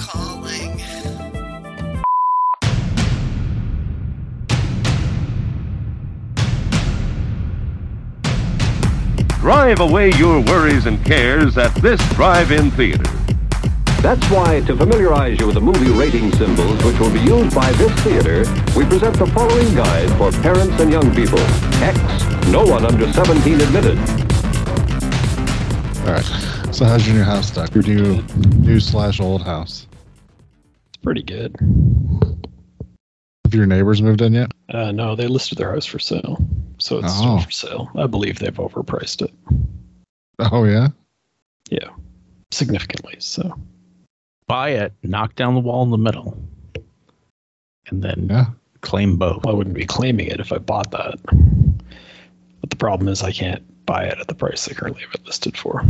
Thanks for calling. Drive away your worries and cares at this drive-in theater. That's why, to familiarize you with the movie rating symbols which will be used by this theater, we present the following guide for parents and young people. X, no one under 17 admitted. All right. So how's your new house, Doc? Your new, new slash old house. It's pretty good. Have your neighbors moved in yet? Uh, no, they listed their house for sale, so it's Oh. still for sale. I believe they've overpriced it. Oh yeah. Yeah, significantly. So Buy it, knock down the wall in the middle, and then Yeah. claim both. I wouldn't be claiming it if I bought that. But the problem is I can't buy it at the price they currently have it listed for.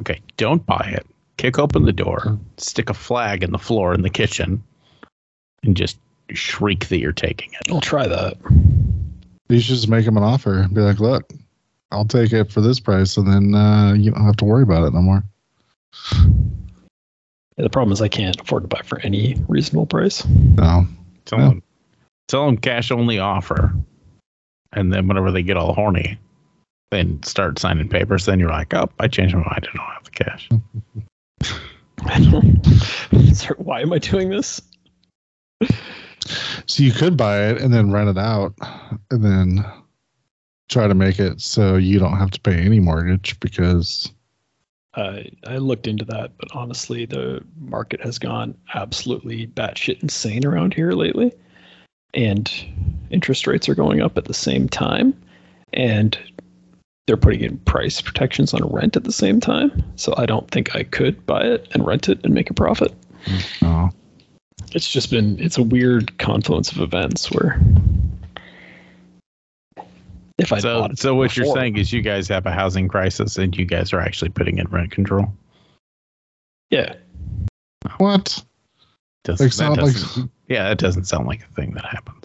Okay, don't buy it. Kick open the door, stick a flag in the floor in the kitchen, and just shriek that you're taking it. I'll try that. You should just make them an offer. and Be like, look, I'll take it for this price, and then uh, you don't have to worry about it no more. Yeah, the problem is I can't afford to buy for any reasonable price. No. Tell Yeah. them, tell them cash only offer, and then whenever they get all horny, then start signing papers. Then you're like, oh, I changed my mind. I don't have the cash. I don't. Sorry, why am I doing this? So you could buy it and then rent it out, and then try to make it so you don't have to pay any mortgage because I I looked into that, but honestly, the market has gone absolutely batshit insane around here lately, and interest rates are going up at the same time, and they're putting in price protections on rent at the same time. So I don't think I could buy it and rent it and make a profit. oh, It's just been it's a weird confluence of events where if I So, so what you're saying is you guys have a housing crisis, and you guys are actually putting in rent control. yeah, what? Doesn't, Like, that sound like doesn't- yeah, that doesn't sound like a thing that happens.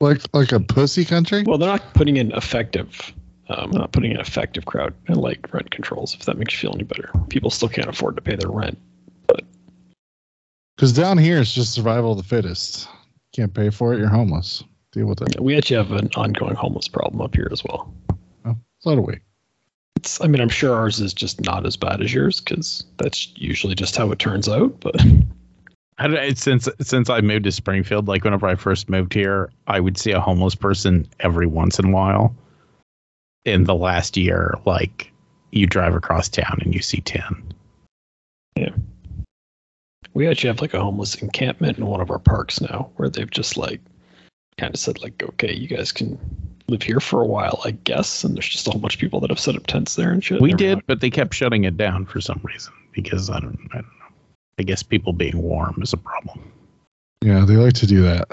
like like a pussy country? Well, they're not putting in effective. Um, they're not putting an effective crowd and like rent controls. If that makes you feel any better, people still can't afford to pay their rent. But because down here it's just survival of the fittest. Can't pay for it, you're homeless. Deal with it. We actually have an ongoing homeless problem up here as well. Oh, so do we. It's. I mean, I'm sure ours is just not as bad as yours because that's usually just how it turns out. But I don't, since since I moved to Springfield, like whenever I first moved here, I would see a homeless person every once in a while. In the last year, like you drive across town and you see ten. Yeah. we actually have like a homeless encampment in one of our parks now, where they've just like kind of said like, okay, you guys can live here for a while, I guess. And there's just a whole bunch of people that have set up tents there and shit. We did, but they kept shutting it down for some reason because I don't, I don't know. I guess people being warm is a problem. Yeah, they like to do that.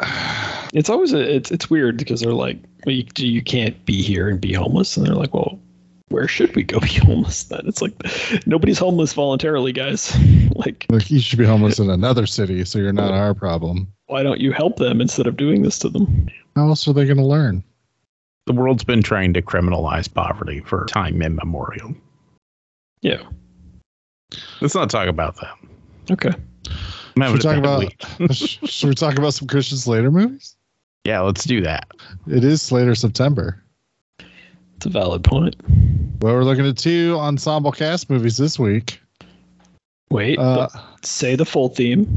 It's always a, it's it's weird because they're like, well, you, you can't be here and be homeless, and they're like, well, where should we go be homeless then? It's like nobody's homeless voluntarily, guys. like, Like you should be homeless in another city, so you're not our problem. why don't you help them instead of doing this to them? How else are they going to learn? The world's been trying to criminalize poverty for time immemorial. Yeah. Let's not talk about that. Okay. I'm Should we a talk about? should we talk about some Christian Slater movies? Yeah, let's do that. It is Slater September. It's a valid point. Well, we're looking at two ensemble cast movies this week Wait, uh, say the full theme,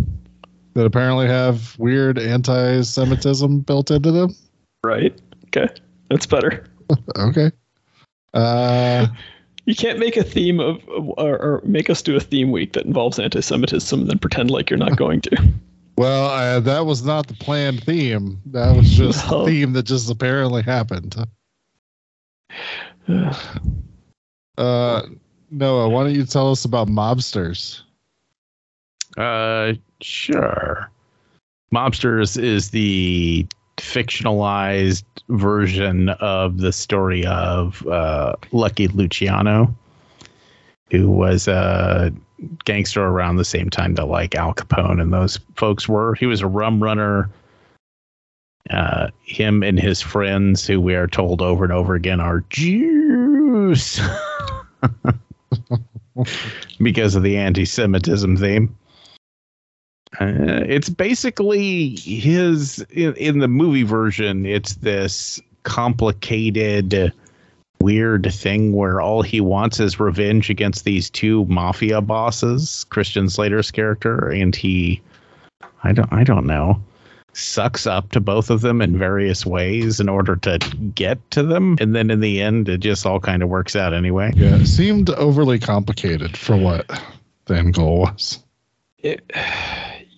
that apparently have weird anti-Semitism built into them. right? Okay. That's better. Okay. Uh, You can't make a theme of, of- or, or make us do a theme week that involves anti-Semitism and then pretend like you're not going to. well, uh, that was not the planned theme. That was just Well. a theme that just apparently happened. Uh, Noah, why don't you tell us about mobsters? Uh, Sure. Mobsters is the fictionalized version of the story of uh, Lucky Luciano, who was a gangster around the same time that like Al Capone and those folks were. He was a rum runner. Uh, him and his friends, who we are told over and over again are Jews because of the anti Semitism theme. Uh, it's basically his in, in the movie version. It's this complicated, weird thing where all he wants is revenge against these two mafia bosses, Christian Slater's character, and he, I don't, I don't know, sucks up to both of them in various ways in order to get to them, and then in the end, it just all kind of works out anyway. Yeah, it seemed overly complicated for what the end goal was. It,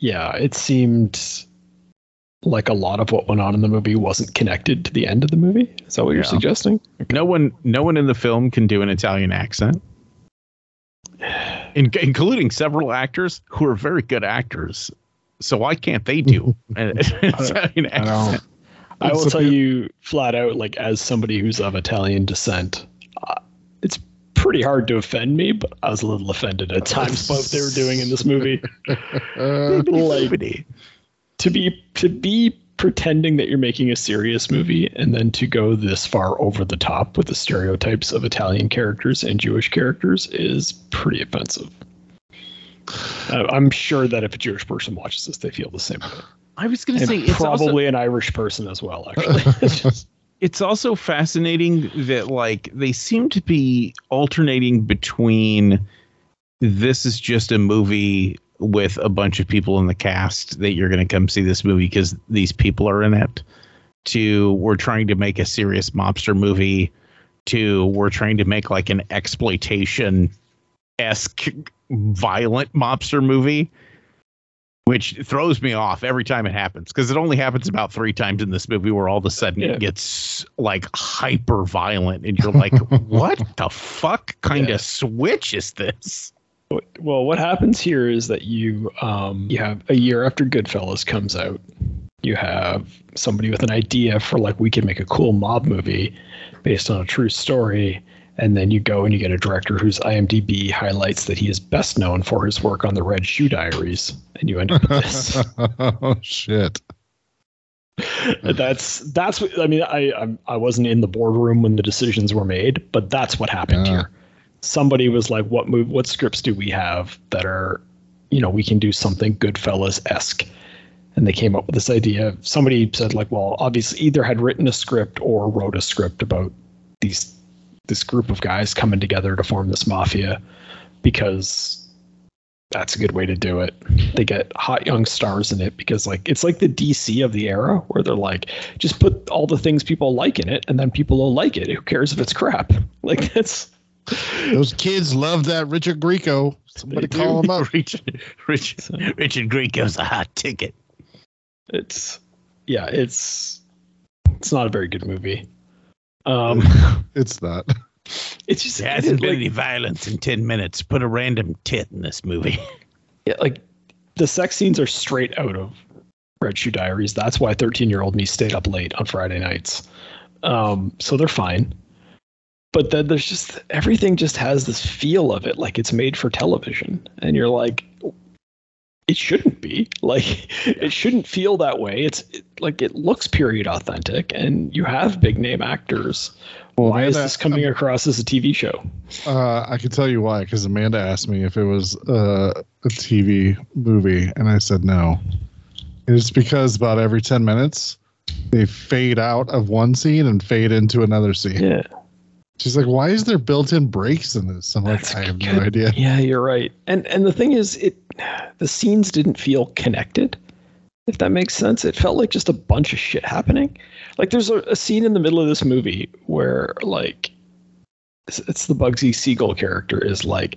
yeah, it seemed like a lot of what went on in the movie wasn't connected to the end of the movie. Is that what you're Yeah. suggesting? No one, no one in the film can do an Italian accent, in, including several actors who are very good actors. So why can't they do an Italian I accent? I will tell you flat out, like as somebody who's of Italian descent, it's pretty hard to offend me, but I was a little offended at times by what they were doing in this movie. Uh, like to be to be pretending that you're making a serious movie and then to go this far over the top with the stereotypes of Italian characters and Jewish characters is pretty offensive. Uh, I'm sure that if a Jewish person watches this, they feel the same way. I was going to And say it's also, probably an Irish person as well, actually. Just- it's also fascinating that like they seem to be alternating between this is just a movie with a bunch of people in the cast that you're going to come see this movie because these people are in it to we're trying to make a serious mobster movie to we're trying to make like an exploitation esque violent mobster movie which throws me off every time it happens because it only happens about three times in this movie where all of a sudden Yeah. it gets like hyper violent and you're like what the fuck kind of Yeah. switch is this well, what happens here is that you um, you have a year after Goodfellas comes out, you have somebody with an idea for like we can make a cool mob movie based on a true story, and then you go and you get a director whose IMDb highlights that he is best known for his work on the Red Shoe Diaries, and you end up with this. oh shit! that's that's what I mean. I I'm, I wasn't in the boardroom when the decisions were made, but that's what happened Yeah. here. Somebody was like, "What move? What scripts do we have that are, you know, we can do something Goodfellas esque?" And they came up with this idea. Somebody said, like, "Well, obviously, either had written a script or wrote a script about these this group of guys coming together to form this mafia, because." That's a good way to do it. They get hot young stars in it because like it's like the DC of the era where they're like just put all the things people like in it and then people will like it. Who cares if it's crap? Like that's Those kids love that Richard Grieco. Somebody They call do. him up. richard richard, So- richard Grieco's a hot ticket it's yeah, it's it's not a very good movie. Um It's not. it's just there it hasn't is, been like, any violence in 10 minutes put a random tit in this movie yeah, like the sex scenes are straight out of Red Shoe Diaries. That's why 13 year old me stayed up late on Friday nights. Um, so they're fine. But then there's just everything just has this feel of it like it's made for television. And you're like, it shouldn't be. Like it shouldn't feel that way. It's it, like it looks period authentic and you have big name actors. Well, Why is this coming across as a TV show? Uh, I can tell you why, because Amanda asked me if it was uh, a TV movie, and I said no. And it's because about every ten minutes, they fade out of one scene and fade into another scene. Yeah. She's like, "Why is there built-in breaks in this?" I'm like, That's "I have good. no idea." Yeah, you're right. And and the thing is, it the scenes didn't feel connected. If that makes sense, it felt like just a bunch of shit happening. Like there's a, a scene in the middle of this movie where like it's, it's the Bugsy Siegel character is like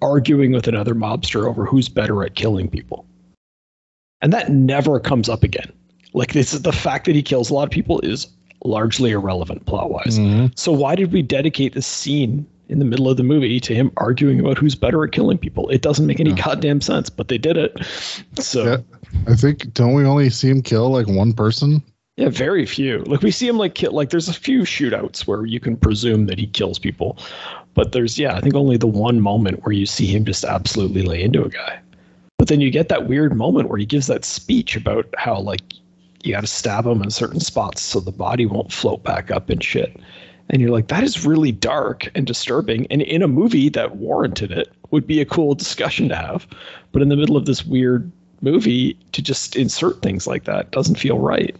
arguing with another mobster over who's better at killing people, and that never comes up again. Like this, is the fact that he kills a lot of people is largely irrelevant plot wise. Mhm. So why did we dedicate this scene in the middle of the movie to him arguing about who's better at killing people. It doesn't make any goddamn sense, but they did it. So Yeah. I think don't we only see him kill like one person? Yeah, very few. Like we see him like kill like there's a few shootouts where you can presume that he kills people. But there's yeah, I think only the one moment where you see him just absolutely lay into a guy. But then you get that weird moment where he gives that speech about how like you got to stab him in certain spots so the body won't float back up and shit. And you're like that is really dark and disturbing and in a movie that warranted it would be a cool discussion to have. But in the middle of this weird movie to just insert things like that doesn't feel right.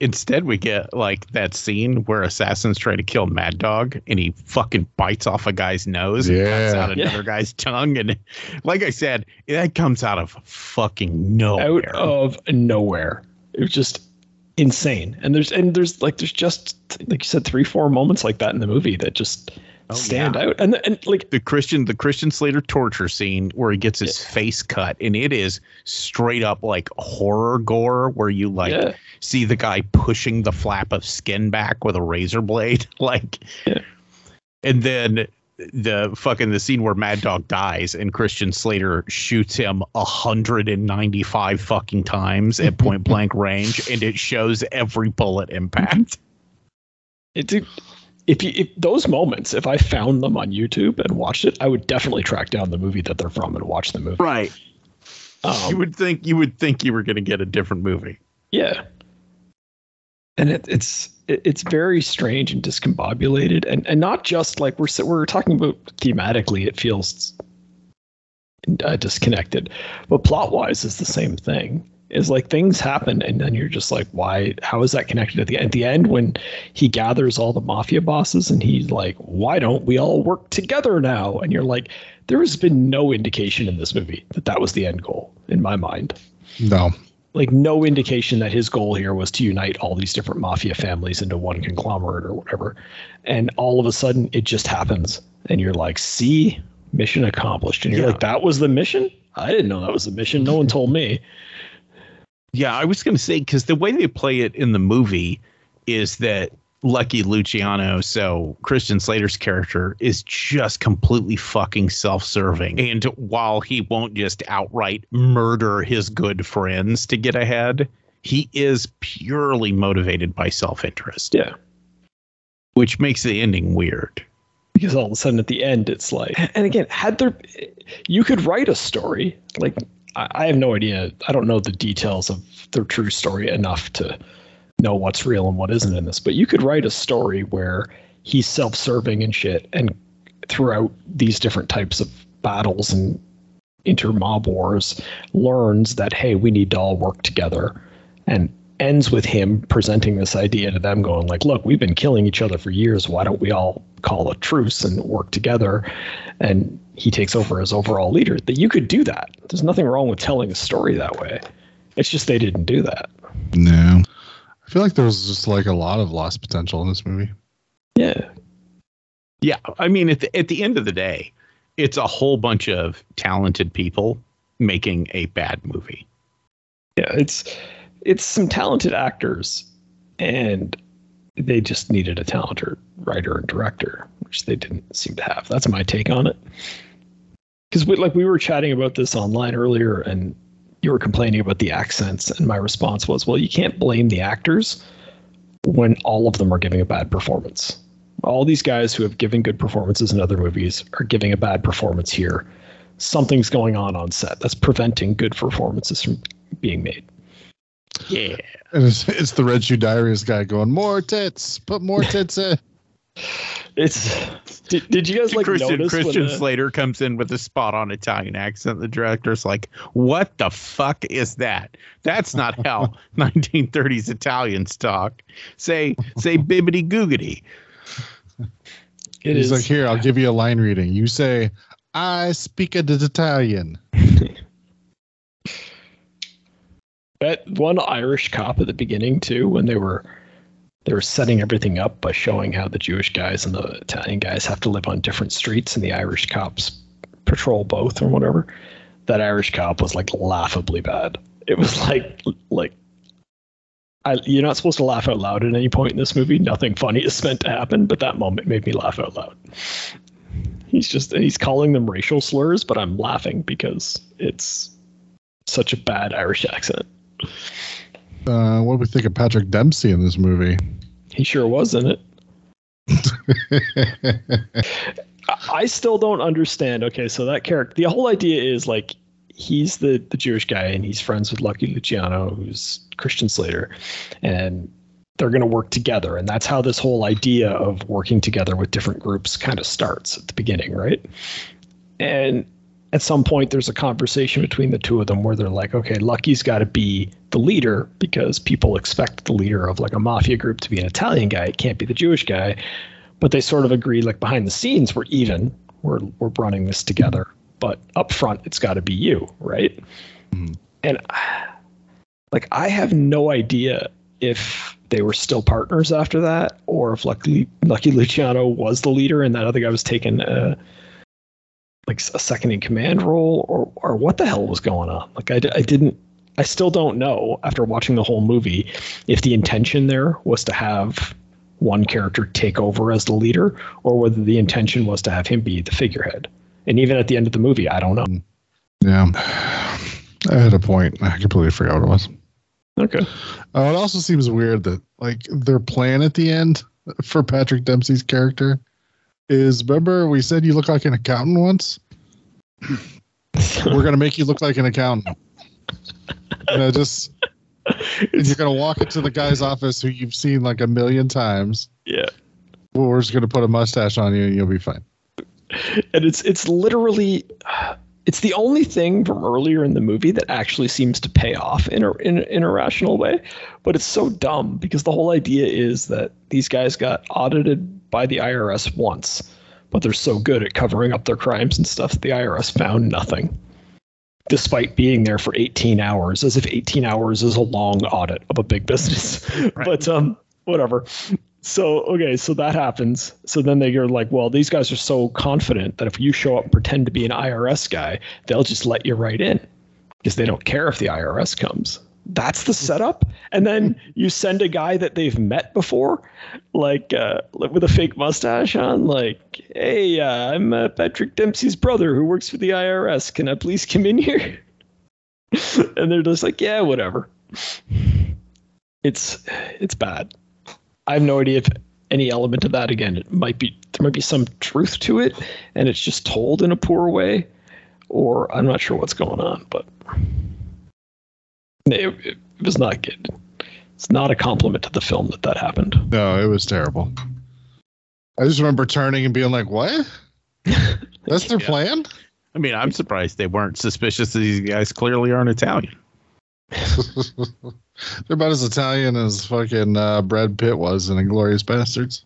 Instead, we get like that scene where assassins try to kill Mad Dog, and he fucking bites off a guy's nose and cuts Yeah. out Yeah. another guy's tongue, and like I said, that comes out of fucking nowhere. out of nowhere. It was just insane. And there's and there's like there's just like you said three four moments like that in the movie that just Oh, stand yeah. out. And and like the Christian the Christian Slater torture scene where he gets his face cut and it is straight up like horror gore where you like Yeah. see the guy pushing the flap of skin back with a razor blade like Yeah. and then the fucking the scene where Mad Dog dies and Christian Slater shoots him 195 fucking times at point blank range and it shows every bullet impact. it, it if you if those moments, if I found them on YouTube and watched it, I would definitely track down the movie that they're from and watch the movie. Right. Um, you would think you would think you were going to get a different movie. Yeah. And it, it's it, it's very strange and discombobulated, and and not just like we're we're talking about thematically, it feels uh, disconnected, but plot wise is the same thing. Is like things happen, and then you're just like, why? How is that connected at the at the end when he gathers all the mafia bosses and he's like, why don't we all work together now? And you're like, there has been no indication in this movie that that was the end goal in my mind No. Like no indication that his goal here was to unite all these different mafia families into one conglomerate or whatever. And all of a sudden it just happens. And you're like, see, mission accomplished. And you're Yeah. like, that was the mission? I didn't know that was the mission. No one told me. Yeah, I was going to say because the way they play it in the movie is that Lucky Luciano, so Christian Slater's character, is just completely fucking self-serving. And while he won't just outright murder his good friends to get ahead, he is purely motivated by self-interest, Yeah. which makes the ending weird. Because all of a sudden at the end, it's like, and again, had there, you could write a story. Like, I, I have no idea. I don't know the details of the true story enough to know what's real and what isn't in this, but you could write a story where he's self serving and shit. And throughout these different types of battles and inter mob wars, learns that, hey, we need to all work together. And ends with him presenting this idea to them going like look we've been killing each other for years why don't we all call a truce and work together and he takes over as overall leader that you could do that there's nothing wrong with telling a story that way it's just they didn't do that No. I feel like there was just like a lot of lost potential in this movie. yeah Yeah, I mean, at the, at the end of the day, it's a whole bunch of talented people making a bad movie. yeah it's it's some talented actors and they just needed a talented writer and director which they didn't seem to have that's my take on it because we, like we were chatting about this online earlier and you were complaining about the accents and my response was well you can't blame the actors when all of them are giving a bad performance all these guys who have given good performances in other movies are giving a bad performance here something's going on on set that's preventing good performances from being made Yeah. And it's, it's the Red Shoe Diaries guy going, more tits, put more tits in. It's did, did you guys like Christian, notice when Christian the- Slater comes in with a spot on Italian accent. The director's like, "What the fuck is that? That's not how 1930s Italians talk. Say, say, bibbity googity." it He's is like, here, I'll give you a line reading. You say, I speak it Italian. that one Irish cop at the beginning too when they were they were setting everything up by showing how the Jewish guys and the Italian guys have to live on different streets and the Irish cops patrol both or whatever. That Irish cop was like laughably bad. It was like like I, you're not supposed to laugh out loud at any point in this movie. Nothing funny is meant to happen, but that moment made me laugh out loud. He's just he's calling them racial slurs, but I'm laughing because it's such a bad Irish accent. Uh, what do we think of Patrick Dempsey in this movie? He sure was in it. I- still don't understand. Okay, so that character, the whole idea is like he's the the Jewish guy and he's friends with Lucky Luciano, who's Christian Slater, and they're going to work together, and that's how this whole idea of working together with different groups kind of starts at the beginning, right? And at some point, there's a conversation between the two of them where they're like, okay, Lucky's got to be the leader because people expect the leader of like a mafia group to be an Italian guy. It can't be the Jewish guy. But they sort of agree like behind the scenes we're even. We're we're running this together. But up front it's got to be you right? Mm-hmm. And like i have no idea if they were still partners after that or if lucky lucky luciano was the leader and that other guy was taking a like a second in command role or or what the hell was going on like i, I didn't i still don't know after watching the whole movie if the intention there was to have one character take over as the leader or whether the intention was to have him be the figurehead. And even at the end of the movie, I don't know. Yeah. I had a point. I completely forgot what it was. Okay. Uh, it also seems weird that like their plan at the end for Patrick Dempsey's character is remember we said you look like an accountant once? We're gonna make you look like an accountant. You know, just you're gonna walk into the guy's office who you've seen like a million times. Yeah. Well, we're just gonna put a mustache on you and you'll be fine. And it's it's literally it's the only thing from earlier in the movie that actually seems to pay off in a in, in a rational way, but it's so dumb because the whole idea is that these guys got audited by the IRS once, but they're so good at covering up their crimes and stuff that the IRS found nothing. Despite being there for 18 hours, as if 18 hours is a long audit of a big business. But um, whatever. So okay, so that happens. So then they're like, well, these guys are so confident that if you show up and pretend to be an IRS guy, they'll just let you right in because they don't care if the IRS comes. That's the setup. And then you send a guy that they've met before, like uh, with a fake mustache on, like, hey, uh, I'm uh, Patrick Dempsey's brother who works for the IRS. Can I please come in here? and they're just like, yeah, whatever. It's it's bad. I have no idea if any element of that again it might be there might be some truth to it and it's just told in a poor way or I'm not sure what's going on but it, it was not good. It's not a compliment to the film that that happened. No, it was terrible. I just remember turning and being like, "What? That's their Yeah. plan?" I mean, I'm surprised they weren't suspicious that these guys clearly aren't Italian. They're about as Italian as fucking uh, Brad Pitt was in Inglourious Basterds.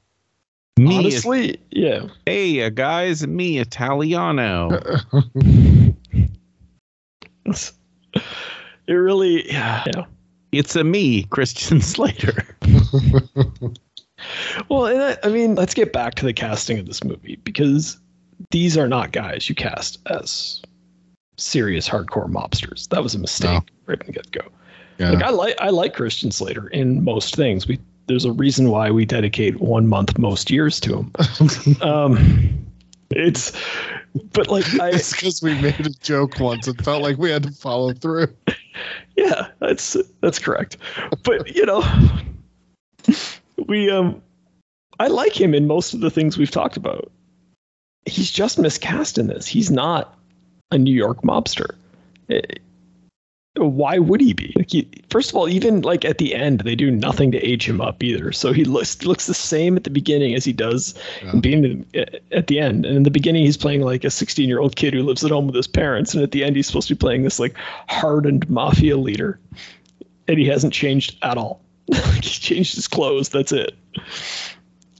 Me, Honestly, yeah. hey, uh, guys, me, Italiano. It's- It really yeah. yeah. It's a me, Christian Slater. Well, and I, I mean, let's get back to the casting of this movie because these are not guys you cast as serious hardcore mobsters. That was a mistake No. right from the get go. Yeah. Like I like I like Christian Slater in most things. We there's a reason why we dedicate one month most years to him. um, it's but like I it's because we made a joke once and felt like we had to follow through. Yeah that's that's correct. But you know we um I like him in most of the things we've talked about. He's just miscast in this. He's not a New York mobster. Eh, why would he be? Like he, first of all, even like at the end, they do nothing to age him up either. So he looks looks the same at the beginning as he does Yeah. being uh, at the end. And in the beginning, he's playing like a 16 year old kid who lives at home with his parents, and at the end, he's supposed to be playing this like hardened mafia leader, and he hasn't changed at all. he changed his clothes. That's it.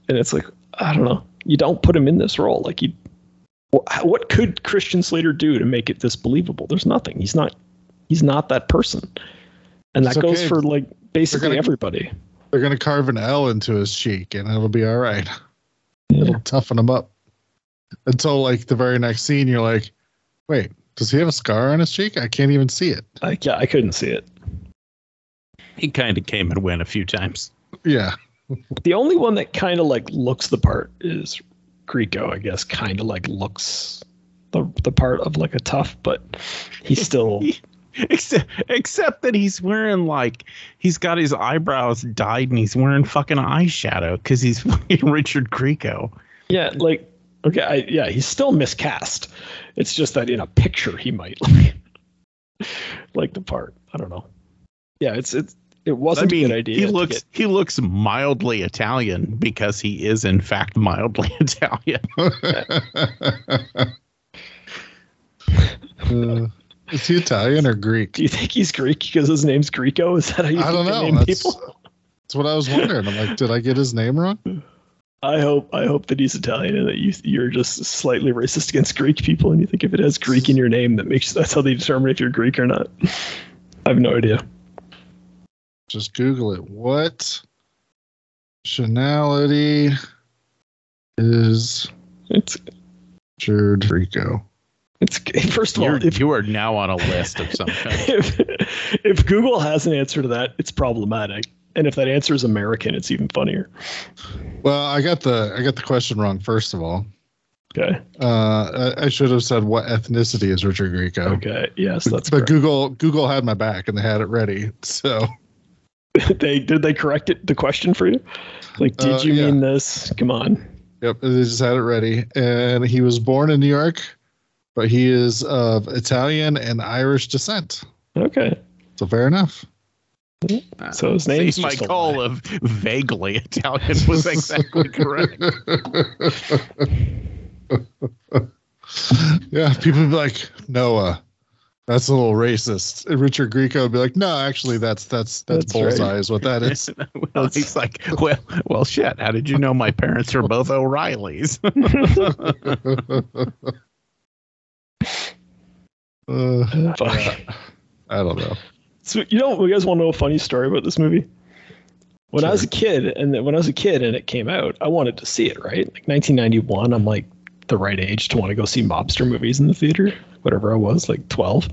And it's like I don't know. You don't put him in this role. Like you, what could Christian Slater do to make it this believable? There's nothing. He's not. He's not that person. And that It's goes for like basically gonna- everybody. They're gonna carve an L into his cheek, and it'll be all right. It'll toughen him up. Until like the very next scene, you're like, "Wait, does he have a scar on his cheek? I can't even see it." I, yeah, I couldn't see it. He kind of came and went a few times. Yeah. The only one that kind of like looks the part is Greco, I guess. Kind of like looks the the part of like a tough, but he's still Except, except that he's wearing like he's got his eyebrows dyed and he's wearing fucking eyeshadow because he's fucking Richard Grieco. yeah like okay I, yeah he's still miscast. It's just that in a picture he might like like the part. I don't know. Yeah, it's it's it wasn't mean, a good idea. he looks get- he looks mildly Italian because he is in fact mildly Italian. Uh, is he Italian or Greek? Do you think he's Greek because his name's Greco? Is that how you I don't know. name That's, people? that's what I was wondering. I'm like, did I get his name wrong? I hope I hope that he's Italian and that you you're just slightly racist against Greek people and you think if it has Greek in your name that makes that's how they determine if you're Greek or not. I have no idea. Just Google it. What nationality is It's Richard Rico? It's first of all, You're, if, you are now on a list of some kind. if if Google has an answer to that, it's problematic. And if that answer is American, it's even funnier. Well, I got the I got the question wrong. First of all, Okay. uh, I, I should have said what ethnicity is Richard Grieco. Okay. Yes, that's but correct. Google Google had my back and they had it ready. So they did they correct it the question for you? Like, did Uh, you yeah. mean this? Come on. yep, they just had it ready. And he was born in New York, but he is of Italian and Irish descent. Okay. So fair enough. So his name is my just call lie. of vaguely Italian was exactly correct. yeah, people be like, Noah, that's a little racist. And Richard Grieco would be like, no, actually, that's that's that's, That's bullseye right. is what that is. well, he's like, well, well, shit. How did you know my parents are both O'Reillys? Uh, Fuck. I don't know. So you know, you guys want to know a funny story about this movie? When I was a kid, and when I was a kid and it came out, I wanted to see it. Right, like 1991, I'm like the right age to want to go see mobster movies in the theater. Whatever I was, like 12,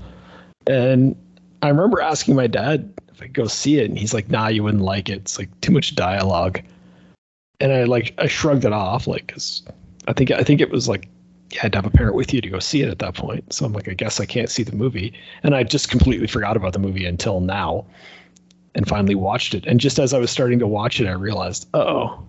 and I remember asking my dad if I could go see it, and he's like, "Nah, you wouldn't like it. It's like too much dialogue." And I like I shrugged it off, like, cause I think I think it was like you had to have a parent with you to go see it at that point. So I'm like, I guess I can't see the movie. And I just completely forgot about the movie until now and finally watched it. And just as I was starting to watch it, I realized, oh,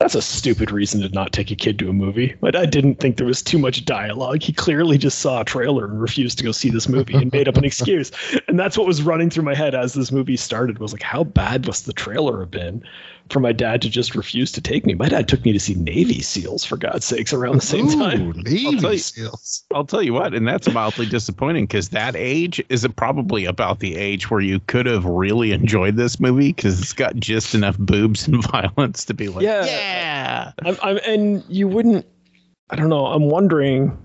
that's a stupid reason to not take a kid to a movie. But I didn't think there was too much dialogue. He clearly just saw a trailer and refused to go see this movie and made up an excuse. And that's what was running through my head as this movie started was like, how bad must the trailer have been for my dad to just refuse to take me? My dad took me to see Navy SEALs for God's sakes around the same Ooh, time. I'll tell Navy you- SEALs. I'll tell you what, and that's mildly disappointing because that age is probably about the age where you could have really enjoyed this movie because it's got just enough boobs and violence to be like, Yeah. yeah. I'm, I'm, and you wouldn't. I don't know. I'm wondering.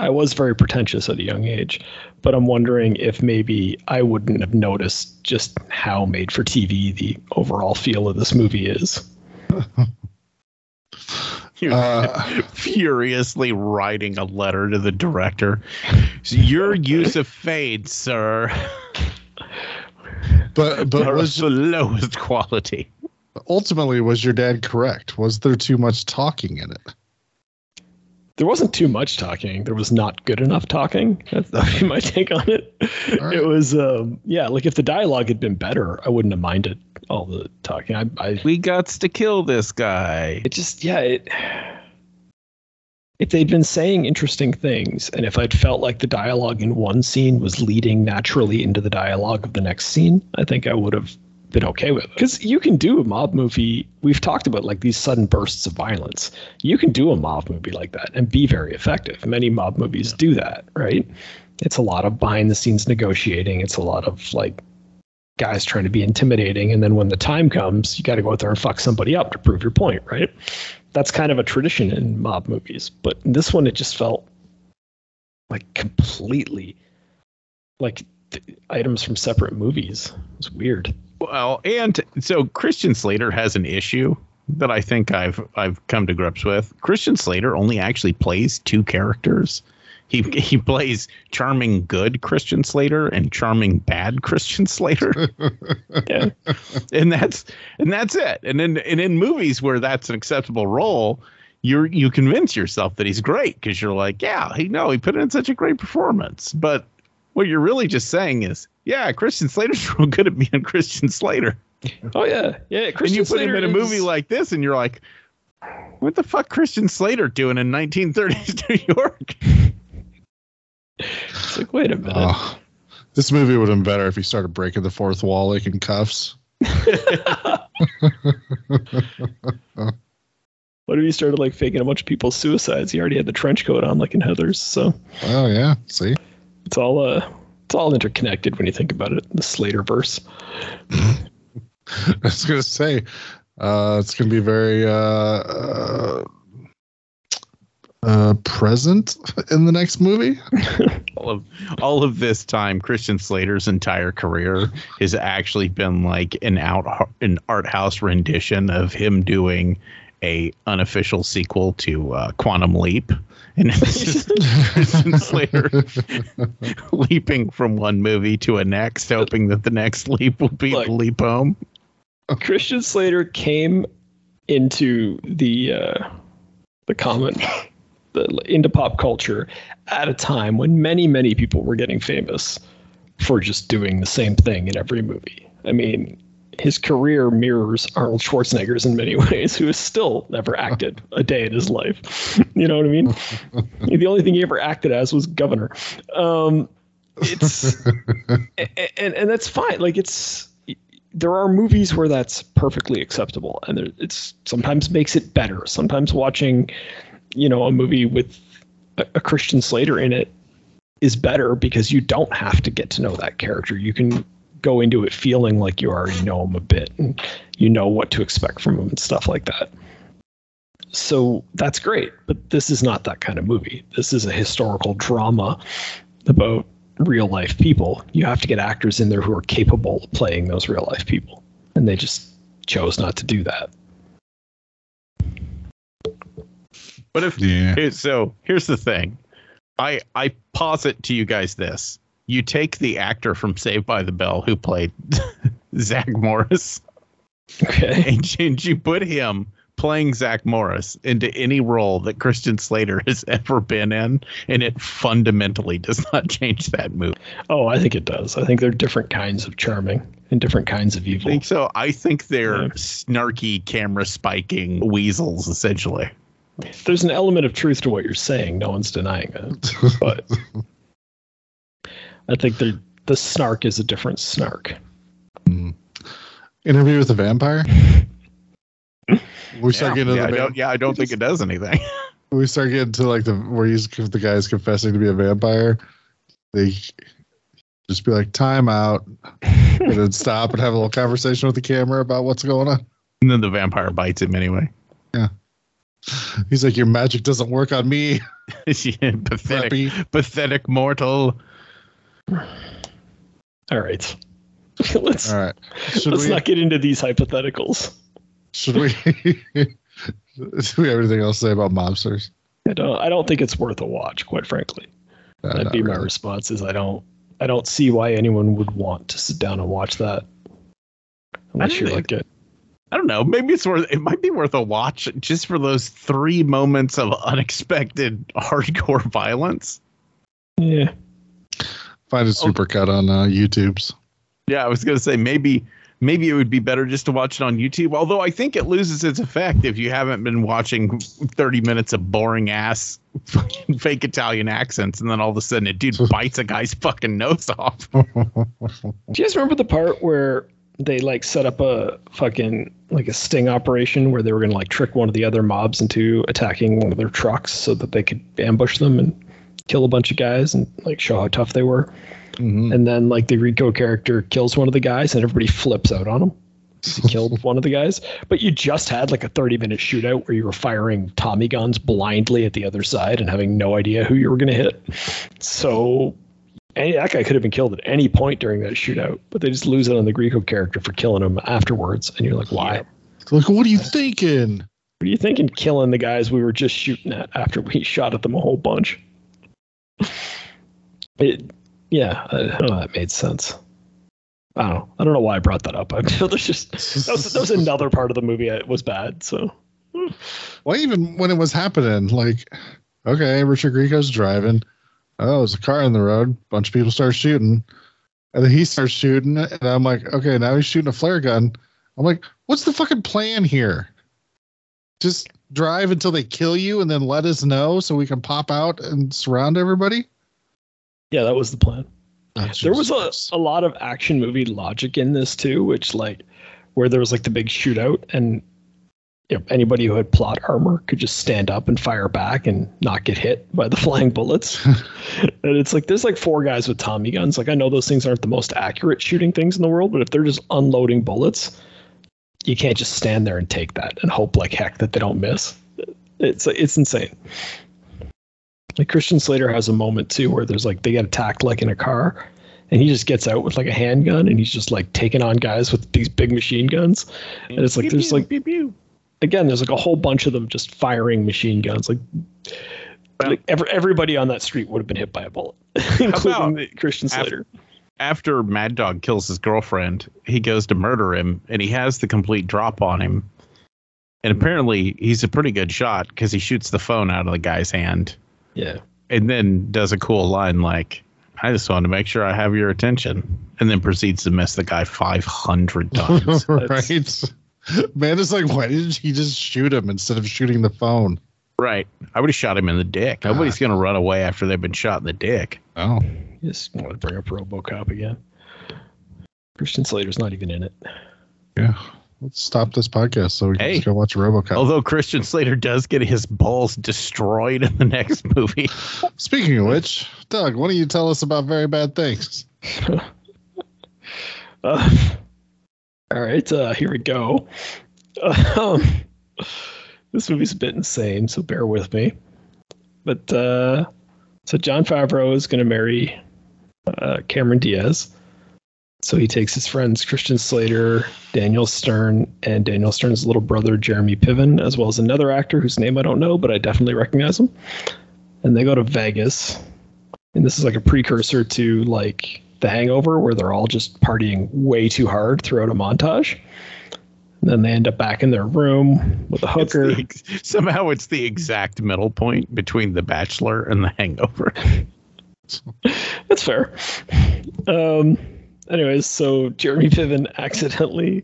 I was very pretentious at a young age, but I'm wondering if maybe I wouldn't have noticed just how made for TV the overall feel of this movie is. You're Uh, furiously writing a letter to the director. Your use of fade, sir, but but are was the lowest quality. ultimately was your dad correct? Was there too much talking in it? There wasn't too much talking. There was not good enough talking. That's that would be my take on it. Right. It was, um, yeah, like if the dialogue had been better, I wouldn't have minded all the talking. I, I We got to kill this guy. it just yeah it if they'd been saying interesting things and if i'd felt like the dialogue in one scene was leading naturally into the dialogue of the next scene i think i would have been okay with it. Because you can do a mob movie we've talked about like these sudden bursts of violence. You can do a mob movie like that and be very effective. Many mob movies do that right? It's a lot of behind the scenes negotiating. It's a lot of like guys trying to be intimidating. And then when the time comes you got to go out there and fuck somebody up to prove your point right? That's kind of a tradition in mob movies. But in this one it just felt like completely like items from separate movies. It was weird Well, and so Christian Slater has an issue that I think I've I've come to grips with. Christian Slater only actually plays two characters he he plays charming good Christian Slater and charming bad Christian Slater. Yeah. and that's and that's it. And in and in movies where that's an acceptable role, you're you convince yourself that he's great because you're like, yeah, he no, he put in such a great performance. But what you're really just saying is, yeah, Christian Slater's real good at being Christian Slater. Oh yeah, yeah. Christian and you put Slater him in a movie is- like this, and you're like, what the fuck, Christian Slater doing in 1930s New York? It's like, wait a minute. Oh, this movie would have been better if he started breaking the fourth wall like in Kuffs. What if he started like faking a bunch of people's suicides? He already had the trench coat on, like in Heathers. So Oh yeah, see. it's all uh, it's all interconnected when you think about it. The Slater verse. I was gonna say, uh, it's gonna be very uh, uh, uh, present in the next movie. all of all of this time, Christian Slater's entire career has actually been like an out an art house rendition of him doing a unofficial sequel to uh, Quantum Leap, and it's just Christian Slater leaping from one movie to a next, hoping that the next leap will be Look. the leap home. Christian Slater came into the uh, the common the, into pop culture at a time when many many people were getting famous for just doing the same thing in every movie. I mean, his career mirrors Arnold Schwarzenegger's in many ways, who has still never acted a day in his life. you know what I mean? the only thing he ever acted as was governor. Um, it's and and that's fine. Like it's there are movies where that's perfectly acceptable, and there, it's sometimes makes it better. Sometimes watching, you know, a movie with a, a Christian Slater in it is better because you don't have to get to know that character. You can go into it feeling like you already know him a bit and you know what to expect from him and stuff like that. So that's great, but this is not that kind of movie. This is a historical drama about real life people. You have to get actors in there who are capable of playing those real life people. And they just chose not to do that. But if Yeah. So here's the thing. I I posit to you guys this. You take the actor from Saved by the Bell who played Zach Morris Okay. and, and you put him playing Zach Morris into any role that Christian Slater has ever been in, and it fundamentally does not change that movie. Oh, I think it does. I think they're different kinds of charming and different kinds of evil. I think so. I think they're Yeah. snarky camera spiking weasels essentially. There's an element of truth to what you're saying. No one's denying it. But I think the the snark is a different snark. Hmm. Interview with the vampire. We start yeah, getting to yeah, the I va- don't, yeah, I don't think it does anything. we start getting to like the where he's the guy's confessing to be a vampire. They just be like, time out, and then stop and have a little conversation with the camera about what's going on. and then the vampire bites him anyway. Yeah. He's like, your magic doesn't work on me, Yeah, pathetic, Preppy. pathetic mortal. All right. let's All right, should let's we? not get into these hypotheticals. Should we? Do we have anything else to say about mobsters? I don't I don't think it's worth a watch, quite frankly. Uh, That'd not be my response is I don't I don't see why anyone would want to sit down and watch that. Unless I you're don't like a I don't know. Maybe it's worth. It might be worth a watch just for those three moments of unexpected hardcore violence. yeah. Find a supercut on uh, YouTube's. Yeah, I was gonna say maybe maybe it would be better just to watch it on YouTube. Although I think it loses its effect if you haven't been watching 30 minutes of boring ass fake Italian accents, and then all of a sudden a dude bites a guy's fucking nose off. Do you guys remember the part where they like set up a fucking like a sting operation where they were gonna like trick one of the other mobs into attacking one of their trucks so that they could ambush them and kill a bunch of guys and like show how tough they were. Mhm. And then like the Rico character kills one of the guys and everybody flips out on him. He killed one of the guys, but you just had like a 30 minute shootout where you were firing Tommy guns blindly at the other side and having no idea who you were going to hit. So any, that guy could have been killed at any point during that shootout, but they just lose it on the Greco character for killing him afterwards. And you're like, why? Like, what are you thinking? What are you thinking killing the guys we were just shooting at after we shot at them a whole bunch? It, yeah, I don't know. That made sense. I don't know. I don't know why I brought that up. I feel there's just that was, that was another part of the movie that was bad. So Well, even when it was happening, like, okay, Richard Grieco's driving. Oh, there's a car in the road. bunch of people start shooting. And then he starts shooting. And I'm like, okay, now he's shooting a flare gun. I'm like, what's the fucking plan here? Just drive until they kill you and then let us know so we can pop out and surround everybody? yeah, that was the plan. Oh, there was a, a lot of action movie logic in this too, which like where there was like the big shootout and you know, anybody who had plot armor could just stand up and fire back and not get hit by the flying bullets. and it's like there's like four guys with Tommy guns. Like I know those things aren't the most accurate shooting things in the world, but if they're just unloading bullets, you can't just stand there and take that and hope like heck that they don't miss. It's it's insane. Like Christian Slater has a moment too where there's like they get attacked like in a car, and he just gets out with like a handgun and he's just like taking on guys with these big machine guns, and it's like there's like again there's like a whole bunch of them just firing machine guns like. Like every, everybody on that street would have been hit by a bullet, including about Christian Slater. after Mad Dog kills his girlfriend, he goes to murder him and he has the complete drop on him. And apparently he's a pretty good shot because he shoots the phone out of the guy's hand Yeah, and then does a cool line like, I just wanted to make sure I have your attention. And then proceeds to miss the guy 500 times. right. Man is like, why didn't he just shoot him instead of shooting the phone? Right. I would have shot him in the dick. Nobody's going to run away after they've been shot in the dick. Oh, just want to bring up RoboCop again. Christian Slater's not even in it. yeah. Let's stop this podcast so we can Hey. just go watch RoboCop. Although Christian Slater does get his balls destroyed in the next movie. Speaking of which, Doug, why don't you tell us about very bad things? Uh, all right, uh, here we go. Um, this movie's a bit insane, so bear with me. But uh, so Jon Favreau is going to marry uh, Cameron Diaz. So he takes his friends Christian Slater, Daniel Stern, and Daniel Stern's little brother Jeremy Piven, as well as another actor whose name I don't know, but I definitely recognize him. And they go to Vegas. And this is like a precursor to like The Hangover, where they're all just partying way too hard throughout a montage. And then they end up back in their room with a It's hooker. the somehow it's the exact middle point between The Bachelor and The Hangover. That's fair. Um, anyways, so Jeremy Piven accidentally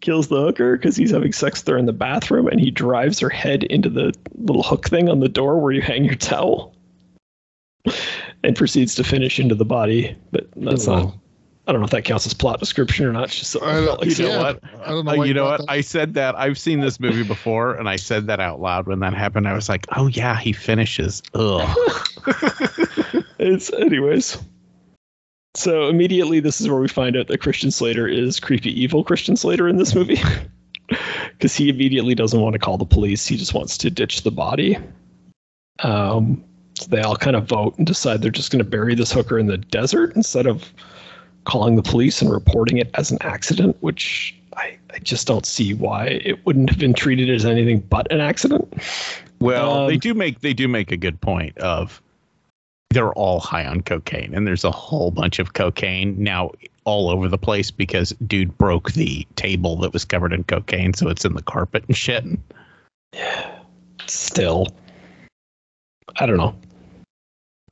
kills the hooker because he's having sex with her in the bathroom and he drives her head into the little hook thing on the door where you hang your towel and proceeds to finish into the body. But that's not, I don't know if that counts as plot description or not. It's just something I I felt like You know Yeah. what? I don't know Uh, you know what? that I said that. I've seen this movie before, and I said that out loud when that happened. I was like, "Oh yeah, he finishes." Ugh. it's anyways. So immediately, this is where we find out that Christian Slater is creepy evil Christian Slater in this movie, because he immediately doesn't want to call the police. He just wants to ditch the body. Um, so they all kind of vote and decide they're just going to bury this hooker in the desert instead of calling the police and reporting it as an accident, which I, I just don't see why it wouldn't have been treated as anything but an accident. Well, they Um, do make they do make a good point of they're all high on cocaine, and there's a whole bunch of cocaine now all over the place because dude broke the table that was covered in cocaine, so it's in the carpet and shit. Yeah. Still, I don't know.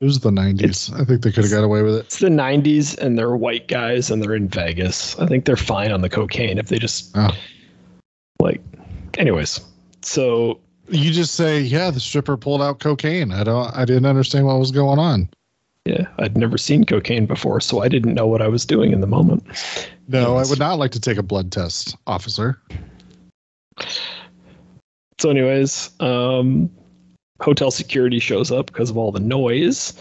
It was the 90s. I think they could have got away with it. It's the 90s and they're white guys and they're in Vegas. I think they're fine on the cocaine if they just Oh. like anyways. So You just say, yeah, the stripper pulled out cocaine. I don't, I didn't understand what was going on. yeah, I'd never seen cocaine before, so I didn't know what I was doing in the moment. No. I would not like to take a blood test, officer. So anyways, um hotel security shows up because of all the noise.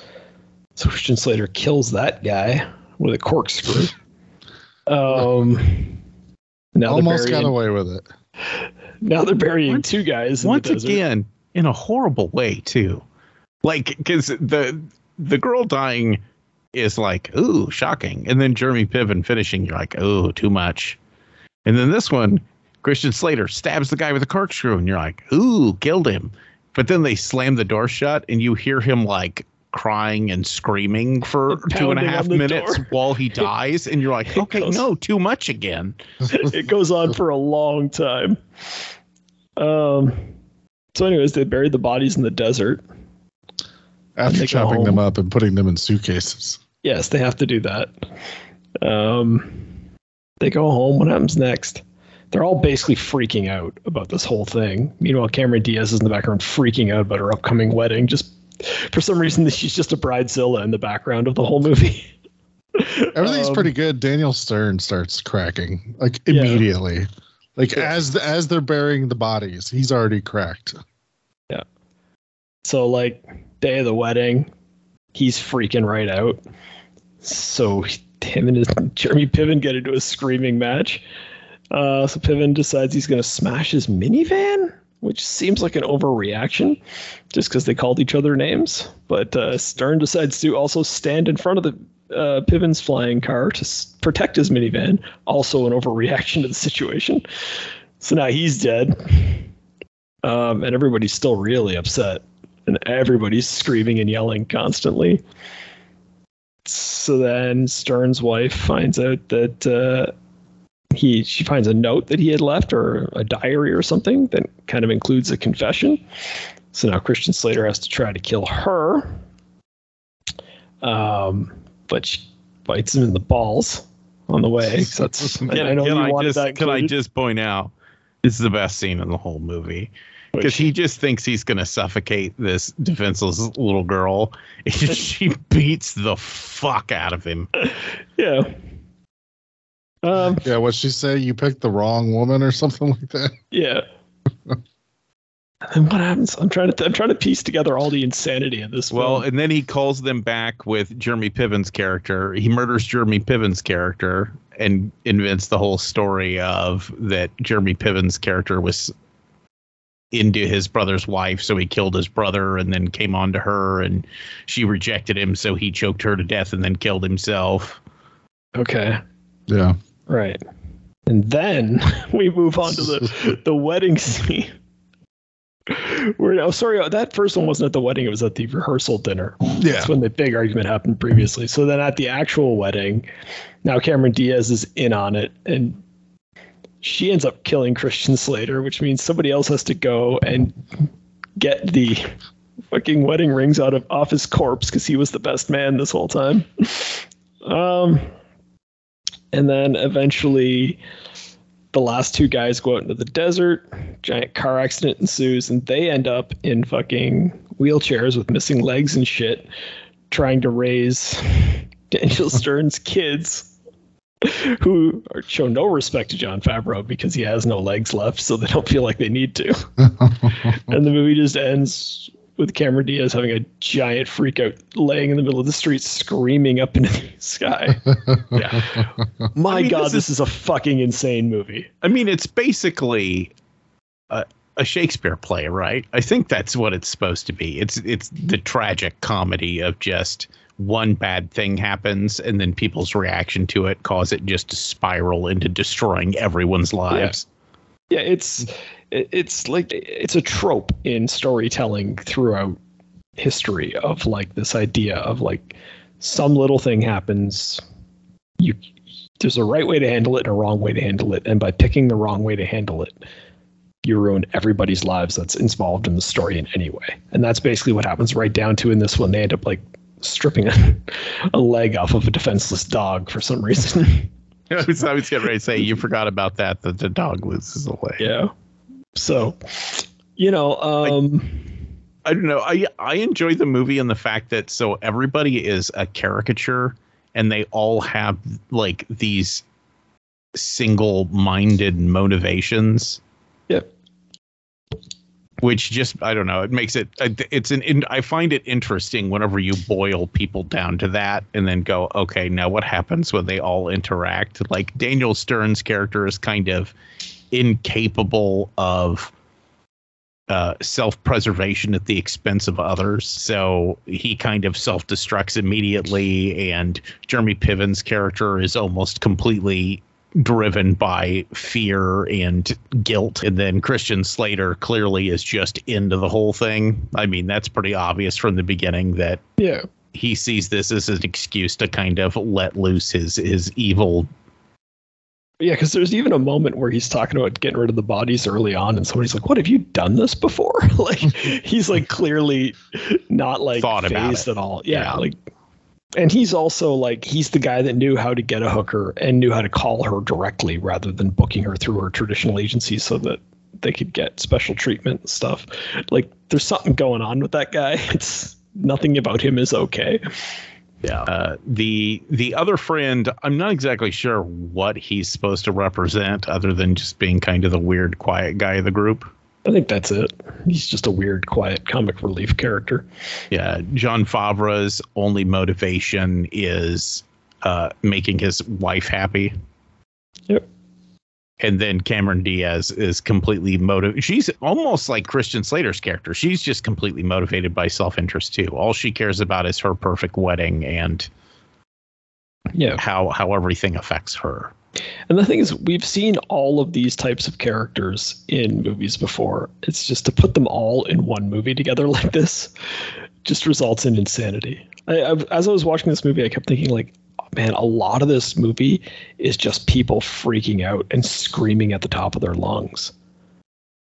So Christian Slater kills that guy with a corkscrew. Um now Almost they're got away with it. now they're burying Once- two guys in Once the again, in a horrible way too, like because the the girl dying is like ooh shocking, and then Jeremy Piven finishing, you're like ooh too much, and then this one, Christian Slater stabs the guy with a corkscrew, and you're like ooh killed him, but then they slam the door shut, and you hear him like crying and screaming for And two and a pounding half on the minutes door. while he dies, and you're like, okay, goes- no, too much again. it goes on for a long time. Um. So, anyways, they buried the bodies in the desert. After chopping them up and putting them in suitcases. Yes, they have to do that. Um, they go home. What happens next? They're all basically freaking out about this whole thing. Meanwhile, Cameron Diaz is in the background freaking out about her upcoming wedding. Just for some reason, she's just a bridezilla in the background of the whole movie. Everything's Um, pretty good. Daniel Stern starts cracking like Yeah. immediately. Like Yeah. as the, as they're burying the bodies, he's already cracked. Yeah. So, like, day of the wedding, he's freaking right out. So, him and his Jeremy Piven get into a screaming match. Uh, so, Piven decides he's going to smash his minivan, which seems like an overreaction just because they called each other names. But uh, Stern decides to also stand in front of the uh, Piven's flying car to s- protect his minivan, also an overreaction to the situation. So now he's dead. Um, and everybody's still really upset and everybody's screaming and yelling constantly. So then Stern's wife finds out that uh, he she finds a note that he had left or a diary or something that kind of includes a confession. So now Christian Slater has to try to kill her. Um, but she bites him in the balls on the way. So that's Can, I know can I just, that can I just point out this is the best scene in the whole movie because he just thinks he's going to suffocate this defenseless little girl and she beats the fuck out of him yeah. Um, Yeah, what she say? You picked the wrong woman or something like that. Yeah. and what happens? I'm trying to I'm trying to piece together all the insanity of this. well film. and then he calls them back with jeremy piven's character he murders jeremy piven's character and invents the whole story of that jeremy piven's character was into his brother's wife so he killed his brother and then came on to her and she rejected him so he choked her to death and then killed himself okay, Yeah. Right. And then we move on to the the wedding scene. We're oh sorry, that first one wasn't at the wedding; it was at the rehearsal dinner. Yeah. That's when the big argument happened previously. So then at the actual wedding, now Cameron Diaz is in on it, and she ends up killing Christian Slater, which means somebody else has to go and get the fucking wedding rings out of off his corpse because he was the best man this whole time. Um, and then eventually, the last two guys go out into the desert. Giant car accident ensues, and they end up in fucking wheelchairs with missing legs and shit, trying to raise Daniel Stern's kids, who are, show no respect to Jon Favreau because he has no legs left, so they don't feel like they need to. and the movie just ends with Cameron Diaz having a giant freak out, laying in the middle of the street, screaming up into the sky. Yeah. My I mean, God, this this is a fucking insane movie. I mean, it's basically a, a Shakespeare play, right? I think that's what it's supposed to be. It's it's the tragic comedy of just one bad thing happens and then people's reaction to it cause it just to spiral into destroying everyone's lives. Yeah, it's it's like it's a trope in storytelling throughout history of like this idea of like some little thing happens you there's a right way to handle it and a wrong way to handle it and by picking the wrong way to handle it you ruin everybody's lives that's involved in the story in any way. And that's basically what happens right down to in this one. They end up like stripping a, a leg off of a defenseless dog for some reason I was, I was getting ready to say you forgot about that that the dog loses a leg. Yeah. So, you know, um, I don't know. I I enjoy the movie and the fact that so everybody is a caricature and they all have like these single-minded motivations. Which just I don't know. It makes it it's an I find it interesting whenever you boil people down to that and then go okay now what happens when they all interact like Daniel Stern's character is kind of incapable of uh, self-preservation at the expense of others. So he kind of self-destructs immediately, and Jeremy Piven's character is almost completely driven by fear and guilt. And then Christian Slater clearly is just into the whole thing. I mean, that's pretty obvious from the beginning that Yeah. he sees this as an excuse to kind of let loose his his evil Yeah, because there's even a moment where he's talking about getting rid of the bodies early on, and somebody's like, "What have you done this before?" like he's like clearly not like Thought about phased it. at all. Yeah, Yeah. like, and he's also like he's the guy that knew how to get a hooker and knew how to call her directly rather than booking her through her traditional agency so that they could get special treatment and stuff. Like, there's something going on with that guy. It's nothing about him is okay. Yeah. Uh, the the other friend, I'm not exactly sure what he's supposed to represent, other than just being kind of the weird, quiet guy of the group. I think that's it. He's just a weird, quiet comic relief character. Yeah, Jon Favreau's only motivation is uh, making his wife happy. Yep. And then Cameron Diaz is completely motivated. She's almost like Christian Slater's character. She's just completely motivated by self interest too. All she cares about is her perfect wedding and Yeah. how how everything affects her. And the thing is, we've seen all of these types of characters in movies before. It's just to put them all in one movie together like this just results in insanity. I, I, as I was watching this movie, I kept thinking, like, oh, man, a lot of this movie is just people freaking out and screaming at the top of their lungs.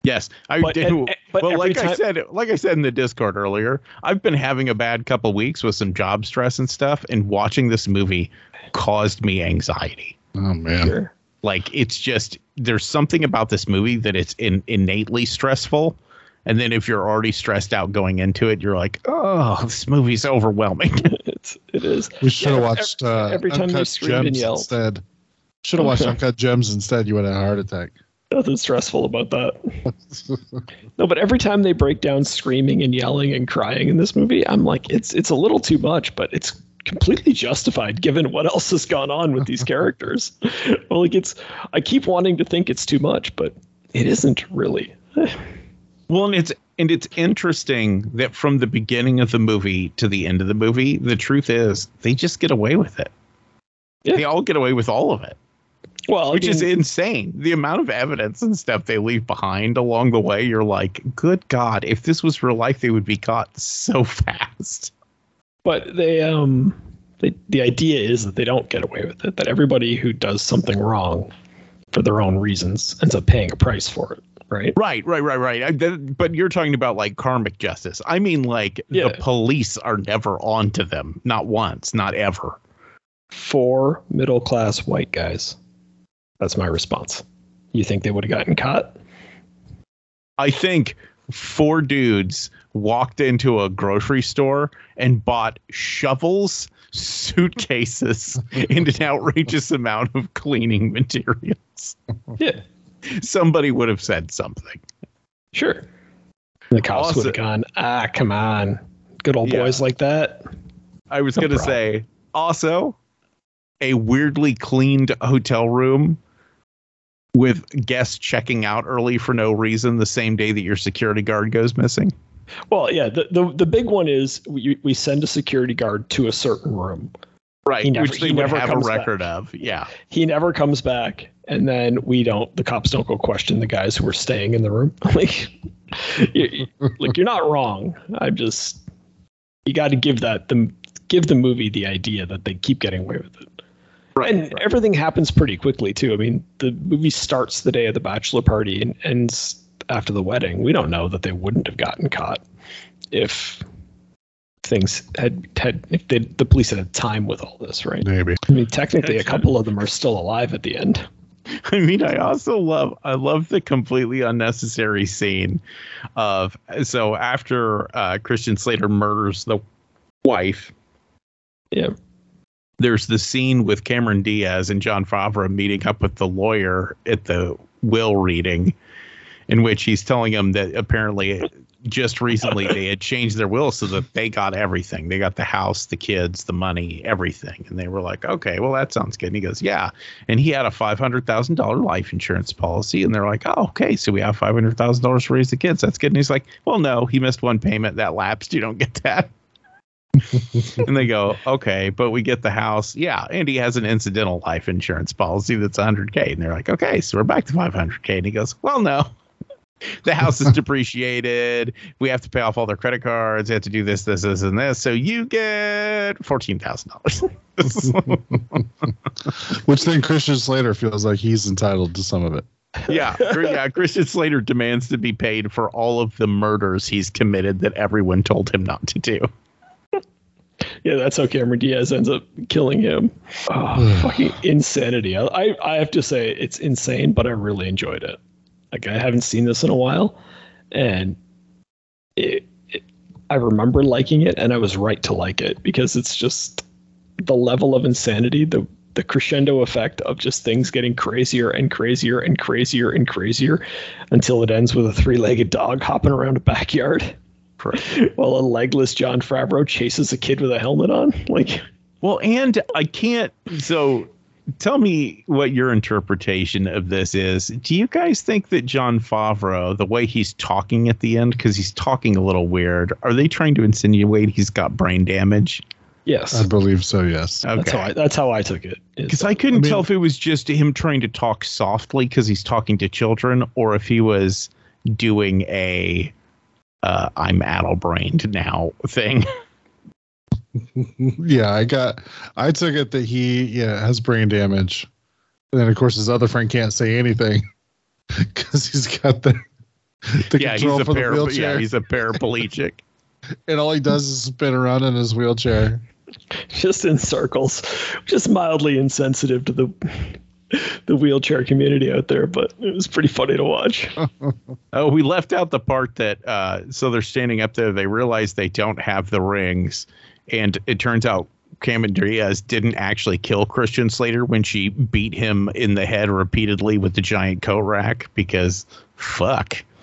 Yes, I But- do. and- but well, like I said, like I said in the Discord earlier, I've been having a bad couple weeks with some job stress and stuff, and watching this movie caused me anxiety. Oh man. Sure. Like it's just there's something about this movie that it's in, innately stressful, and then if you're already stressed out going into it, you're like, oh, this movie's overwhelming. It's, it is. We should have Yeah, watched uh, every time they Uncut screamed and Gems yelled. instead. Should have watched Uncut Gems instead. You would have had a heart attack. Nothing stressful about that. No, but every time they break down screaming and yelling and crying in this movie, I'm like, it's it's a little too much, but it's completely justified given what else has gone on with these characters. well, like it's I keep wanting to think it's too much, but it isn't really. Well, and it's and it's interesting that from the beginning of the movie to the end of the movie, the truth is they just get away with it. Yeah. They all get away with all of it, Well, I which is insane. The amount of evidence and stuff they leave behind along the way, you're like, good God, if this was real life, they would be caught so fast. But they um they, the idea is that they don't get away with it. That everybody who does something wrong for their own reasons ends up paying a price for it, right? Right, right, right, right. I, that, but you're talking about like karmic justice. I mean, like Yeah. the police are never on to them, not once, not ever. Four middle class white guys. That's my response. You think they would have gotten caught? I think four dudes walked into a grocery store and bought shovels, suitcases, and an outrageous amount of cleaning materials. Yeah, Somebody would have said something. sure. The cops Also- would have gone, ah, come on. Good old Yeah. boys like that. I was No going to say also a weirdly cleaned hotel room with guests checking out early for no reason the same day that your security guard goes missing. Well, yeah, the, the, the big one is we, we send a security guard to a certain room. Right, He never- which they never have a comes back. record of. Yeah. He never comes back. And then we don't, the cops don't go question the guys who are staying in the room. like, you, like, you're not wrong. I'm just, you got to give that, the, give the movie the idea that they keep getting away with it. Right. and everything happens pretty quickly too. I mean, the movie starts the day of the bachelor party and ends after the wedding. We don't know that they wouldn't have gotten caught if things had had if they, the police had had time with all this, right? Maybe. I mean, technically, a couple of them are still alive at the end. I mean, I also love I love the completely unnecessary scene of so after uh, Christian Slater murders the wife, Yeah, there's the scene with Cameron Diaz and Jon Favreau meeting up with the lawyer at the will reading, in which he's telling him that apparently just recently they had changed their will so that they got everything. They got the house, the kids, the money, everything. And they were like, okay, well, that sounds good. And he goes, yeah. And he had a $500,000 life insurance policy. And they're like, oh, okay. So we have $500,000 to raise the kids. That's good. And he's like, well, no, he missed one payment that lapsed. You don't get that. and they go, okay, but we get the house. Yeah, and he has an incidental life insurance policy that's 100k, and they're like, okay, so we're back to 500k. And he goes, well, no, the house is depreciated. We have to pay off all their credit cards. They have to do this, this, this, and this. So you get fourteen thousand dollars. Which then Christian Slater feels like he's entitled to some of it. yeah, yeah. Christian Slater demands to be paid for all of the murders he's committed that everyone told him not to do. Yeah, that's how Cameron Diaz ends up killing him. Oh, fucking insanity. I, I I have to say it's insane, but I really enjoyed it. Like I haven't seen this in a while, and it, it I remember liking it, and I was right to like it because it's just the level of insanity, the the crescendo effect of just things getting crazier and crazier and crazier and crazier until it ends with a three-legged dog hopping around a backyard while a legless Jon Favreau chases a kid with a helmet on. Like, Well, and I can't. So tell me what your interpretation of this is. Do you guys think that Jon Favreau, the way he's talking at the end, because he's talking a little weird, are they trying to insinuate he's got brain damage? yes, I believe so, yes. Okay. that's how I that's how I took it. Because I couldn't I mean- tell if it was just him trying to talk softly because he's talking to children, or if he was doing a uh, "I'm addle-brained now" thing. yeah, I got I took it that he yeah has brain damage. And then of course his other friend can't say anything because he's got the the yeah, he's control a for the para- wheelchair. yeah, he's a paraplegic. and all he does is spin around in his wheelchair. just in circles, just mildly insensitive to the the wheelchair community out there, but it was pretty funny to watch. Oh, we left out the part that uh so they're standing up there, they realize they don't have the rings, and it turns out Cameron Diaz didn't actually kill Christian Slater when she beat him in the head repeatedly with the giant coat rack because fuck.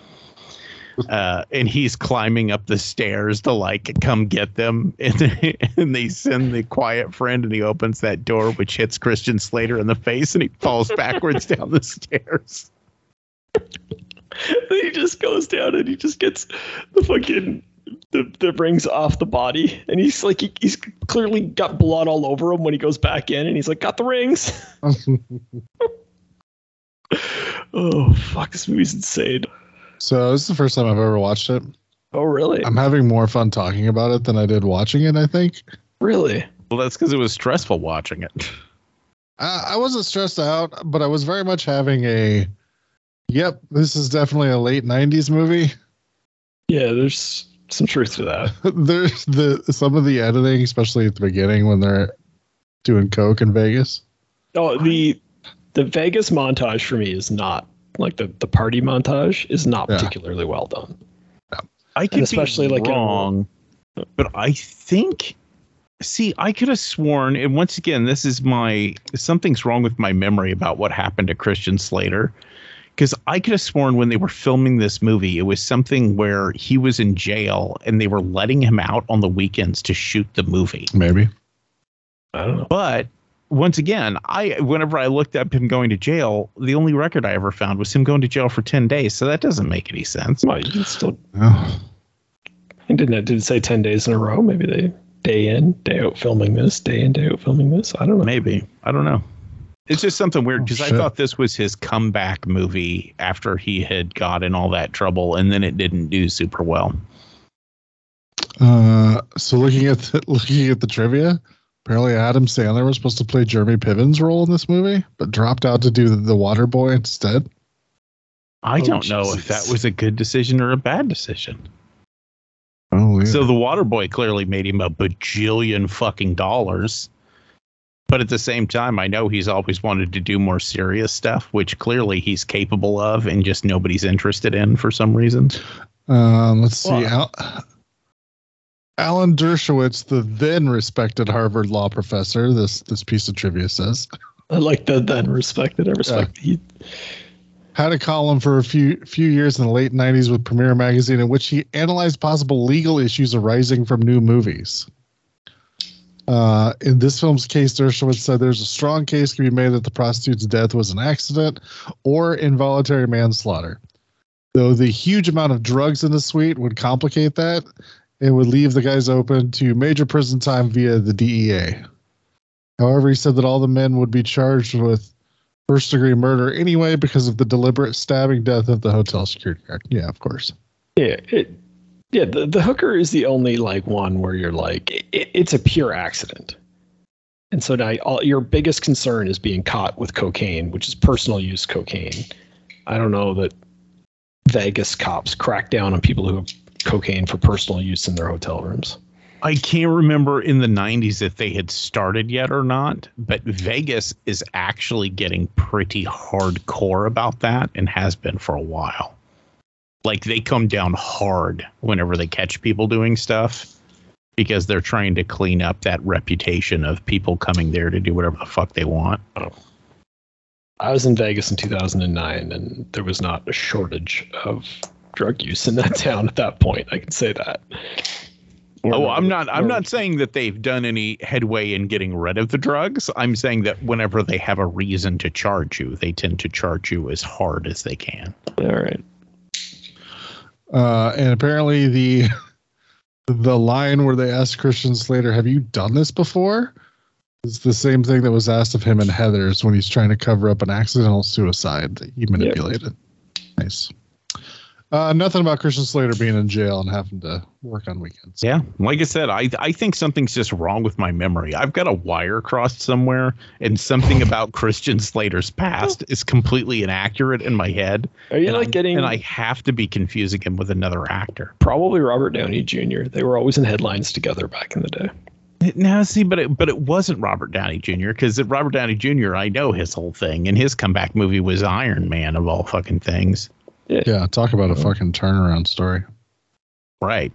Uh, and he's climbing up the stairs to like come get them, and they, and they send the quiet friend, and he opens that door, which hits Christian Slater in the face, and he falls backwards down the stairs. he just goes down and he just gets the fucking the, the rings off the body, and he's like he, he's clearly got blood all over him when he goes back in, and he's like, "Got the rings." oh fuck, this movie's insane. so this is the first time I've ever watched it. Oh really? I'm having more fun talking about it than I did watching it, I think. really? Well, that's because it was stressful watching it. I, I wasn't stressed out, but I was very much having a yep, this is definitely a late nineties movie. Yeah, there's some truth to that. There's the some of the editing, especially at the beginning when they're doing coke in Vegas. Oh, the the Vegas montage for me is not like the the party montage is not Yeah. particularly well done. I could especially, be like, in wrong, but I think. See, I could have sworn, and once again, this is my something's wrong with my memory about what happened to Christian Slater, because I could have sworn when they were filming this movie, it was something where he was in jail and they were letting him out on the weekends to shoot the movie. Maybe. I don't know. But once again, I whenever I looked up him going to jail, the only record I ever found was him going to jail for ten days. So that doesn't make any sense. Well, you can still Oh. I didn't it did it say ten days in a row? Maybe they day in, day out filming this, day in, day out filming this. I don't know. Maybe I don't know. It's just something weird Oh, because I thought this was his comeback movie after he had got in all that trouble, and then it didn't do super well. Uh, so looking at the, looking at the trivia, apparently Adam Sandler was supposed to play Jeremy Piven's role in this movie, but dropped out to do the, the Waterboy instead. I Oh, don't know if that was a good decision or a bad decision. Oh, yeah. So the Waterboy clearly made him a bajillion fucking dollars. But at the same time, I know he's always wanted to do more serious stuff, which clearly he's capable of and just nobody's interested in for some reason. Um, let's see. Well- Al- Alan Dershowitz, the then respected Harvard law professor, this this piece of trivia says, I like the then respected. I respect he had a column for a few few years in the late '90s with Premiere Magazine, in which he analyzed possible legal issues arising from new movies. Uh, in this film's case, Dershowitz said there's a strong case can be made that the prostitute's death was an accident or involuntary manslaughter. Though the huge amount of drugs in the suite would complicate that, and would leave the guys open to major prison time via the DEA. However, he said that all the men would be charged with first degree murder anyway because of the deliberate stabbing death of the hotel security guard. Yeah, of course. Yeah, it, yeah. The, the hooker is the only like one where you're like it, it's a pure accident, and so now all, your biggest concern is being caught with cocaine, which is personal use cocaine. I don't know that Vegas cops crack down on people who have cocaine for personal use in their hotel rooms. I can't remember in the 90s if they had started yet or not, but Vegas is actually getting pretty hardcore about that and has been for a while. Like they come down hard whenever they catch people doing stuff because they're trying to clean up that reputation of people coming there to do whatever the fuck they want. Oh. I was in Vegas in 2009, and there was not a shortage of drug use in that town at that point. I can say that. Oh, I'm not. I'm not saying that they've done any headway in getting rid of the drugs. I'm saying that whenever they have a reason to charge you, they tend to charge you as hard as they can. All right. Uh, and apparently the the line where they asked Christian Slater, "Have you done this before?" is the same thing that was asked of him in Heathers when he's trying to cover up an accidental suicide that he manipulated. Nice. Uh, nothing about Christian Slater being in jail and having to work on weekends. Yeah, like I said, I I think something's just wrong with my memory. I've got a wire crossed somewhere, and something about Christian Slater's past is completely inaccurate in my head. Are you and like I'm- getting And I have to be confusing him with another actor. probably Robert Downey Jr.? They were always in headlines together back in the day. Now, see, but it, but it wasn't Robert Downey Jr. because Robert Downey Jr. I know his whole thing, and his comeback movie was Iron Man of all fucking things. Yeah, talk about a fucking turnaround story. Right.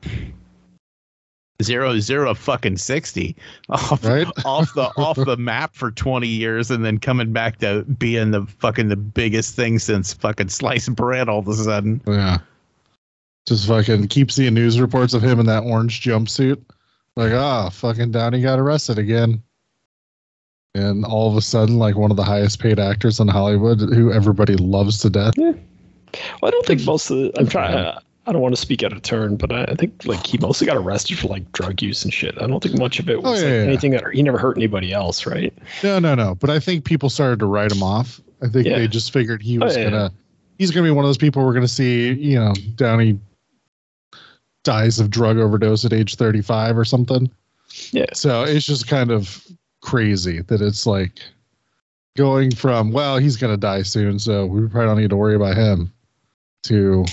Zero zero fucking sixty off, Right? off the off the map for twenty years and then coming back to being the fucking the biggest thing since fucking sliced bread all of a sudden. Yeah. Just fucking keep seeing news reports of him in that orange jumpsuit. Like, ah, fucking Downey got arrested again. And all of a sudden, like one of the highest paid actors in Hollywood, who everybody loves to death. Well, I don't think most of the. I'm trying. I, I don't want to speak out of turn, but I, I think like he mostly got arrested for like drug use and shit. I don't think much of it oh, was Oh, yeah, like yeah. anything that he never hurt anybody else, right? No, no, no. But I think people started to write him off. I think Yeah. they just figured he Oh, was yeah. gonna he's gonna be one of those people we're gonna see, you know, Downey dies of drug overdose at age 35 or something. Yeah. So it's just kind of crazy that it's like going from, well, he's gonna die soon, so we probably don't need to worry about him to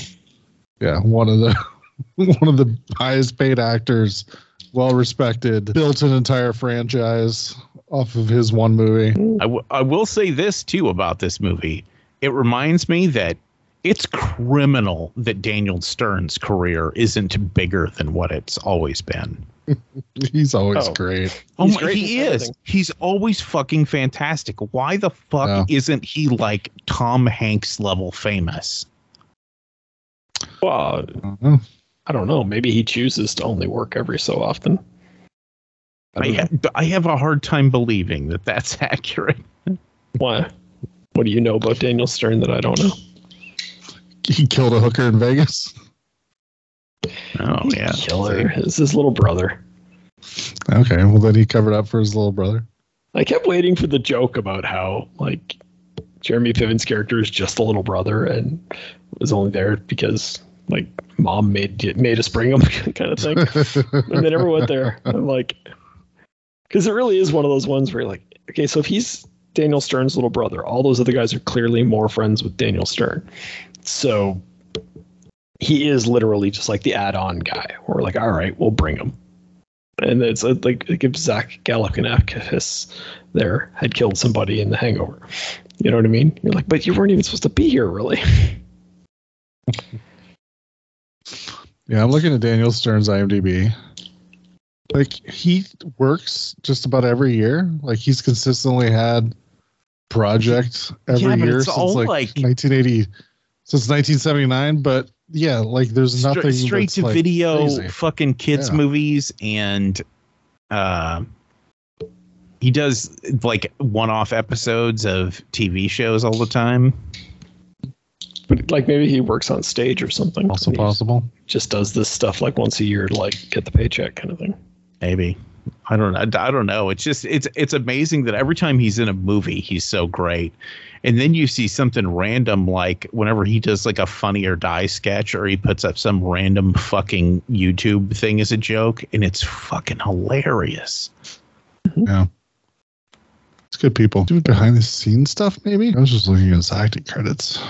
yeah, one of the one of the highest paid actors, well respected, built an entire franchise off of his one movie. I, w- I will say this too about this movie. It reminds me that it's criminal that Daniel Stern's career isn't bigger than what it's always been. He's always Oh. great. Oh He's my, great he is. everything. He's always fucking fantastic. Why the fuck Yeah. isn't he like Tom Hanks level famous? Well, Uh, I don't know. Maybe he chooses to only work every so often. I I, ha- I have a hard time believing that that's accurate. Why? What do you know about Daniel Stern that I don't know? He killed a hooker in Vegas. Oh yeah, Killer is his little brother. Okay, well then he covered up for his little brother. I kept waiting for the joke about how like Jeremy Piven's character is just a little brother and was only there because like mom made made us bring him kind of thing. and they never went there. I'm like, because it really is one of those ones where you're like, okay, so if he's Daniel Stern's little brother, all those other guys are clearly more friends with Daniel Stern. So he is literally just like the add-on guy. We're like, all right, we'll bring him. And it's uh, like like if Zach Galifianakis there had killed somebody in The Hangover, you know what I mean? You're like, but you weren't even supposed to be here, really. yeah, I'm looking at Daniel Stern's IMDb. Like he works just about every year. Like he's consistently had projects every Yeah, year it's since all like, like- 1980, since 1979. But yeah, like there's Stra- nothing straight that's, to like, video crazy. fucking kids Yeah. movies and uh he does like one-off episodes of TV shows all the time. But like maybe he works on stage or something. Also possible. Just does this stuff like once a year to like get the paycheck kind of thing. Maybe. I don't I, I don't know. It's just it's it's amazing that every time he's in a movie, he's so great. And then you see something random like whenever he does like a funny or die sketch or he puts up some random fucking YouTube thing as a joke and it's fucking hilarious. Yeah. It's good people. Do behind the scenes stuff, maybe? I was just looking at his acting credits.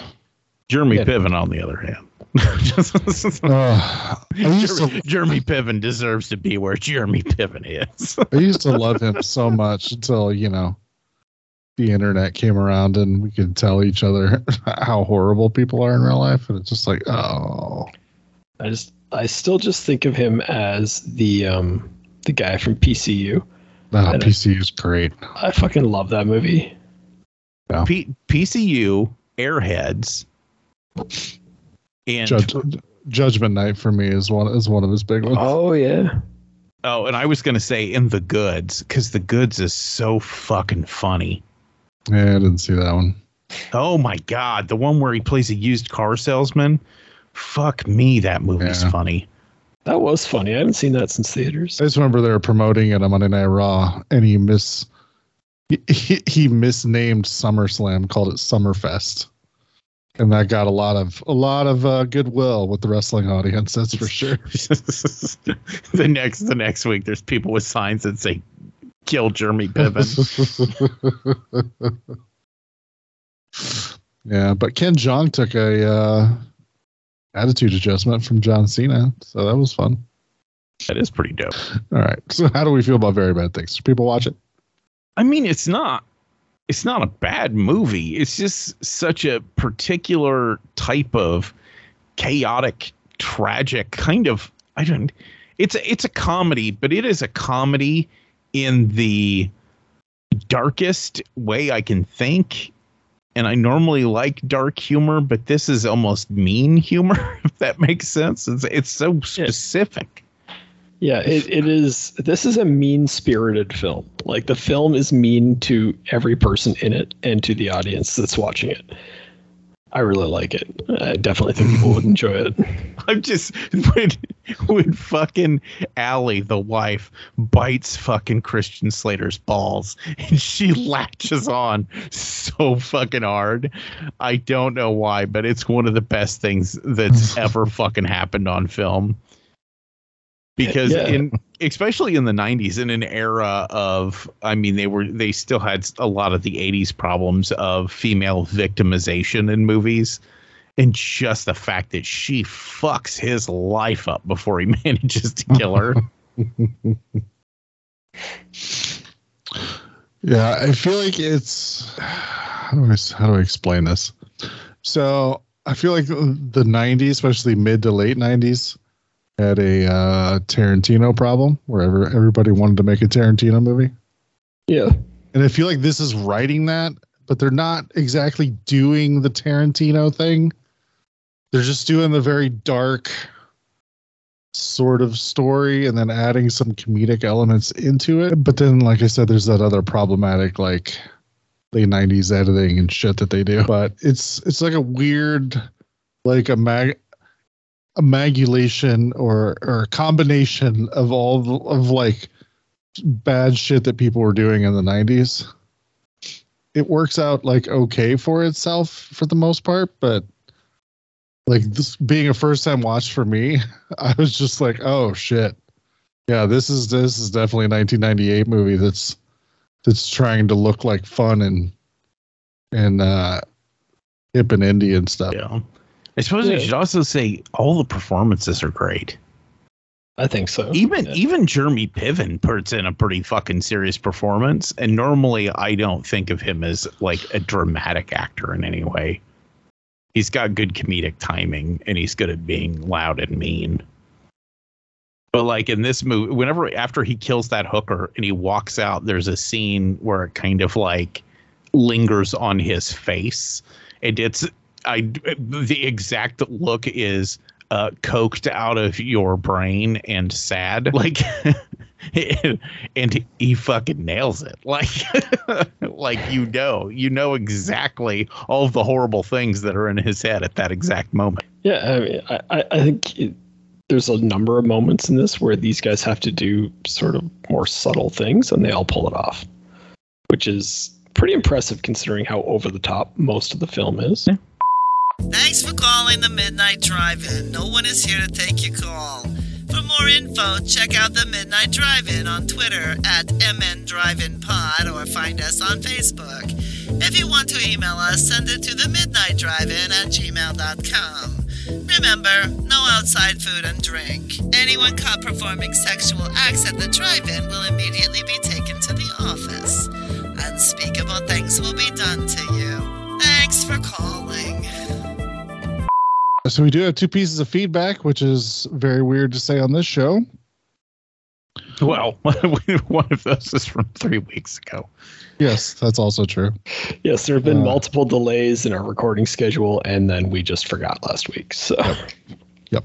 Jeremy Yeah. Piven on the other hand. Uh, Jeremy, to, Jeremy Piven deserves to be where Jeremy Piven is. I used to love him so much until, you know, the internet came around and we could tell each other how horrible people are in real life. And it's just like, oh. I just I still just think of him as the um the guy from PCU. Nah, And I- PC is great. I fucking love that movie. P- PCU, Airheads, and Judge, Judgment Night for me is one is one of his big ones. Oh yeah. oh, and I was gonna say in the goods because the goods is so fucking funny. Yeah, I didn't see that one. Oh my god, the one where he plays a used car salesman. Fuck me, that movie's Yeah. funny. That was funny. I haven't seen that since theaters. I just remember they were promoting it on Monday Night Raw, and he miss he, he, he misnamed SummerSlam, called it Summerfest, and that got a lot of a lot of uh, goodwill with the wrestling audience. That's for sure. the next the next week, there's people with signs that say "Kill Jeremy Piven." yeah, but Ken Jeong took a uh, attitude adjustment from John Cena, so that was fun. that is pretty dope. All right, so how do we feel about Very Bad Things? Do people watch it? I mean, it's not it's not a bad movie. It's just such a particular type of chaotic, tragic kind of I don't it's a, it's a comedy, but it is a comedy in the darkest way I can think. And I normally like dark humor, but this is almost mean humor, if that makes sense. It's it's so specific. Yeah, it, it is. This is a mean spirited film. Like the film is mean to every person in it and to the audience that's watching it. I really like it. I definitely think people would enjoy it. I'm just when when fucking Allie, the wife, bites fucking Christian Slater's balls and she latches on so fucking hard. I don't know why, but it's one of the best things that's ever fucking happened on film. Because Yeah. in especially in the 90s in an era of I mean they were they still had a lot of the 80s problems of female victimization in movies and just the fact that she fucks his life up before he manages to kill her. Yeah, I feel like it's how do I how do I explain this? So I feel like the '90s, especially mid to late '90s, had a uh, Tarantino problem where everybody wanted to make a Tarantino movie, Yeah. and I feel like this is writing that, but they're not exactly doing the Tarantino thing. They're just doing the very dark sort of story and then adding some comedic elements into it. But then, like I said, there's that other problematic like late '90s editing and shit that they do. But it's it's like a weird, like a mag amalgamation or or a combination of all of like bad shit that people were doing in the 90s. It works out like okay for itself for the most part, but like this being a first time watch for me, I was just like, oh shit. Yeah, this is this is definitely a 1998 movie that's that's trying to look like fun and and uh hip and indie and stuff. yeah. I suppose we Yeah. should also say all the performances are great. I think so. Even Yeah. even Jeremy Piven puts in a pretty fucking serious performance. And normally I don't think of him as like a dramatic actor in any way. He's got good comedic timing and he's good at being loud and mean. But like in this movie, whenever after he kills that hooker and he walks out, there's a scene where it kind of like lingers on his face. And it's I the exact look is uh coked out of your brain and sad. Like and he, fucking nails it. Like, like you know, you know exactly all the horrible things that are in his head at that exact moment. Yeah, I mean, I, I- think it, there's a number of moments in this where these guys have to do sort of more subtle things, and they all pull it off, which is pretty impressive considering how over the top most of the film is. Thanks for calling the Midnight Drive-In. No one is here to take your call. For more info, check out the Midnight Drive-In on Twitter at MN Drive-In Pod or find us on Facebook. If you want to email us, send it to the Midnight Drive-In at gmail.com. Remember, no outside food and drink. Anyone caught performing sexual acts at the drive-in will immediately be taken to the office. Unspeakable things will be done to you. Thanks for calling. So we do have two pieces of feedback, which is very weird to say on this show. Well, one of those is from three weeks ago. Yes, that's also true. Yes, there have been Uh, multiple delays in our recording schedule, and then we just forgot last week. So Yep.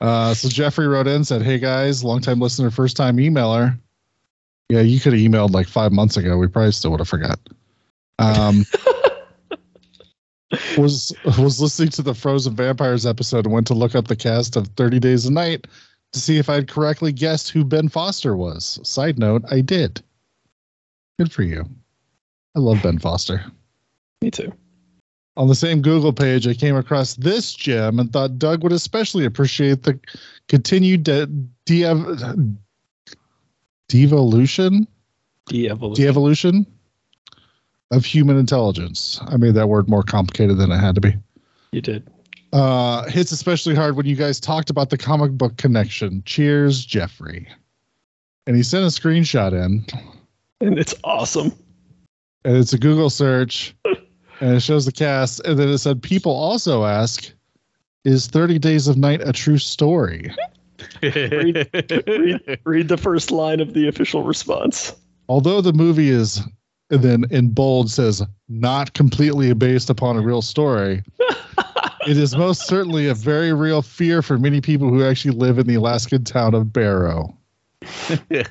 Uh, so Jeffrey wrote in said, "Hey guys, longtime listener, first time emailer. Yeah, you could have emailed like five months ago. We probably still would have forgot. Um, was was listening to the Frozen Vampires episode and went to look up the cast of Thirty Days a Night to see if I'd correctly guessed who Ben Foster was. Side note, I did. Good for you. I love Ben Foster. me too. On the same Google page, I came across this gem and thought Doug would especially appreciate the continued de- de- devolution, De-evolution. de-evolution of human intelligence. I made that word more complicated than it had to be. you did. Uh, hits especially hard when you guys talked about the comic book connection. Cheers, Jeffrey. And he sent a screenshot in, And it's awesome. and it's a Google search, and it shows the cast, and then it said people also ask, "Is Thirty Days of Night a true story?" read, read the first line of the official response. Although the movie is, and then in bold says, not completely based upon a real story. it is most certainly a very real fear for many people who actually live in the Alaskan town of Barrow.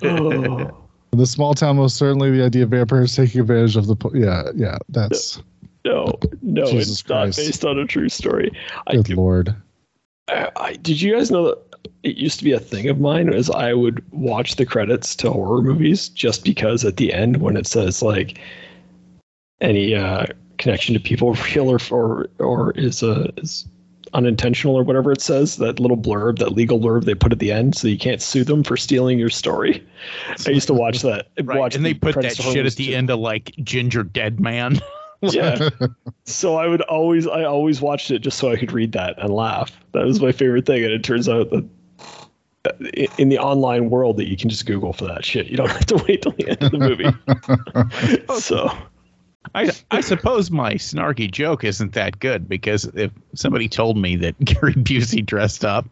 Oh, In the small town, most certainly the idea of vampires taking advantage of the. po- Yeah, yeah, that's. no, no, Jesus it's not based on a true story. I, Good lord. I, I did you guys know that it used to be a thing of mine is I would watch the credits to horror movies just because at the end when it says like any uh, connection to people real or or, or is uh, is unintentional or whatever it says that little blurb that legal blurb they put at the end so you can't sue them for stealing your story. I used to watch that. Right, watch and they put that credits to horror shit at the too. end of like Gingerdead Man. Yeah. so I would always, I always watched it just so I could read that and laugh. That was my favorite thing. And it turns out that in the online world that you can just Google for that shit. You don't have to wait till the end of the movie. so I I suppose my snarky joke isn't that good because if somebody told me that Gary Busey dressed up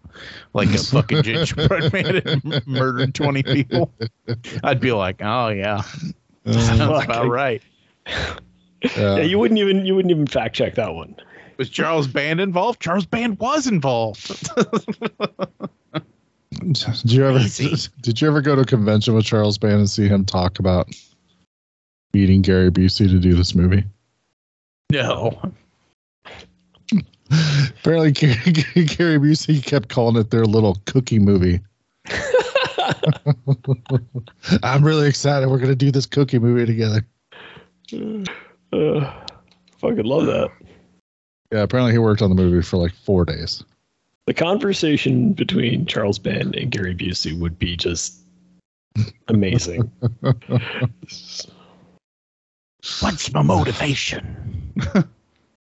like a fucking gingerbread man and murdered twenty people, I'd be like, oh yeah, sounds Uh, about right. Yeah, yeah. you wouldn't even, you wouldn't even fact check that one. Was Charles Band involved? Charles Band was involved. Did you ever did you ever go to a convention with Charles Band and see him talk about meeting Gary Busey to do this movie? no, Apparently, Gary, Gary Busey kept calling it their little cookie movie. I'm really excited. We're gonna do this cookie movie together. Uh, fucking love that. Yeah, apparently he worked on the movie for like four days. The conversation between Charles Band and Gary Busey would be just amazing. what's my motivation?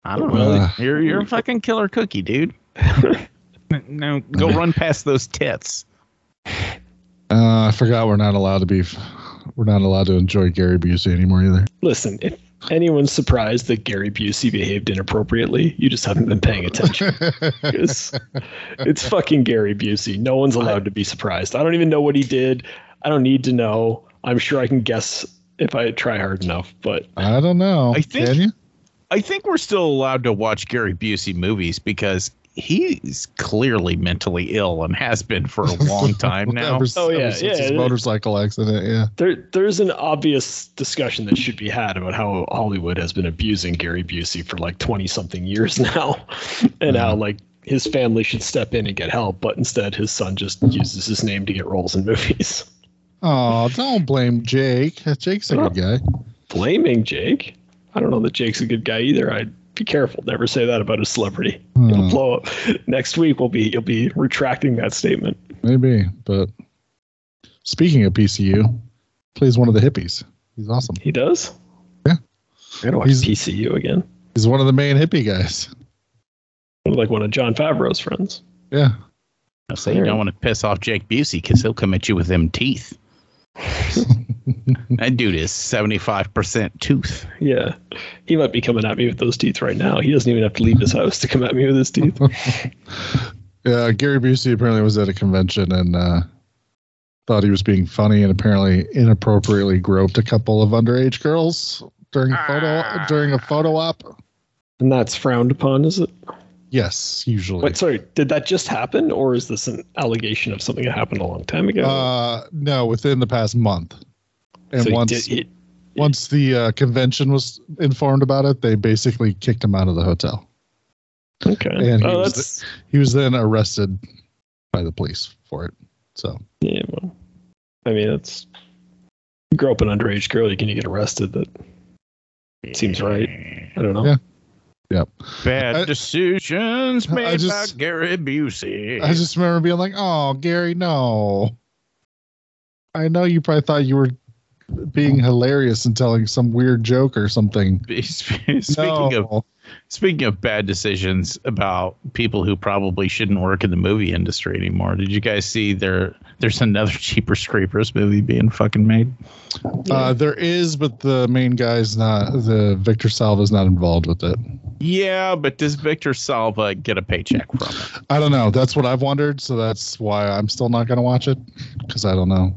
I don't Well, know. uh, You're you're a fucking killer cookie, dude. Now go run past those tits. Uh, I forgot we're not allowed to be. We're not allowed to enjoy Gary Busey anymore either. Listen, if anyone's surprised that Gary Busey behaved inappropriately, you just haven't been paying attention. It's, it's fucking Gary Busey. No one's allowed to be surprised. I don't even know what he did. I don't need to know. I'm sure I can guess if I try hard enough, but I don't know. I think- Can you? I think we're still allowed to watch Gary Busey movies because he's clearly mentally ill and has been for a long time now. Ever, Oh, ever yeah, since yeah, his it- motorcycle accident. Yeah. There, there's an obvious discussion that should be had about how Hollywood has been abusing Gary Busey for like 20 something years now, and how mm-hmm. like his family should step in and get help, but instead his son just uses his name to get roles in movies. Oh, don't blame Jake. Jake's a good guy. Blaming Jake? I don't know that Jake's a good guy either. I'd be careful. Never say that about a celebrity. It'll Hmm, blow up. Next week we'll be you'll be retracting that statement. maybe, but speaking of PCU, plays one of the hippies. He's awesome. He does. Yeah. I gotta watch He's- PCU again. He's one of the main hippie guys. Like one of Jon Favreau's friends. Yeah. I say you don't want to piss off Jake Busey because he'll come at you with them teeth. that dude is seventy five percent tooth. Yeah. He might be coming at me with those teeth right now. He doesn't even have to leave his house to come at me with his teeth. Yeah, Gary Busey apparently was at a convention and uh, thought he was being funny and apparently inappropriately groped a couple of underage girls during a photo during a photo op. and that's frowned upon, is it? Yes, usually. Wait, sorry, did that just happen or is this an allegation of something that happened a long time ago? Uh, no, within the past month. And So once did- he- once the uh, convention was informed about it, they basically kicked him out of the hotel. okay. and he oh, was that's He was then arrested by the police for it. So yeah. Well, I mean, it's you grow up an underage girl, you can get arrested. That seems right. I don't know. Yeah. Yep. Bad I- decisions made just- by Gary Busey. I just remember being like, "Oh, Gary, no." I know you probably thought you were being hilarious and telling some weird joke or something. Speaking no. of speaking of bad decisions about people who probably shouldn't work in the movie industry anymore, did you guys see there? There's another Jeepers Creepers movie being fucking made. Uh, there is, but the main guy's not. The Victor Salva's not involved with it. Yeah, but does Victor Salva get a paycheck from it? I don't know. That's what I've wondered. So that's why I'm still not going to watch it because I don't know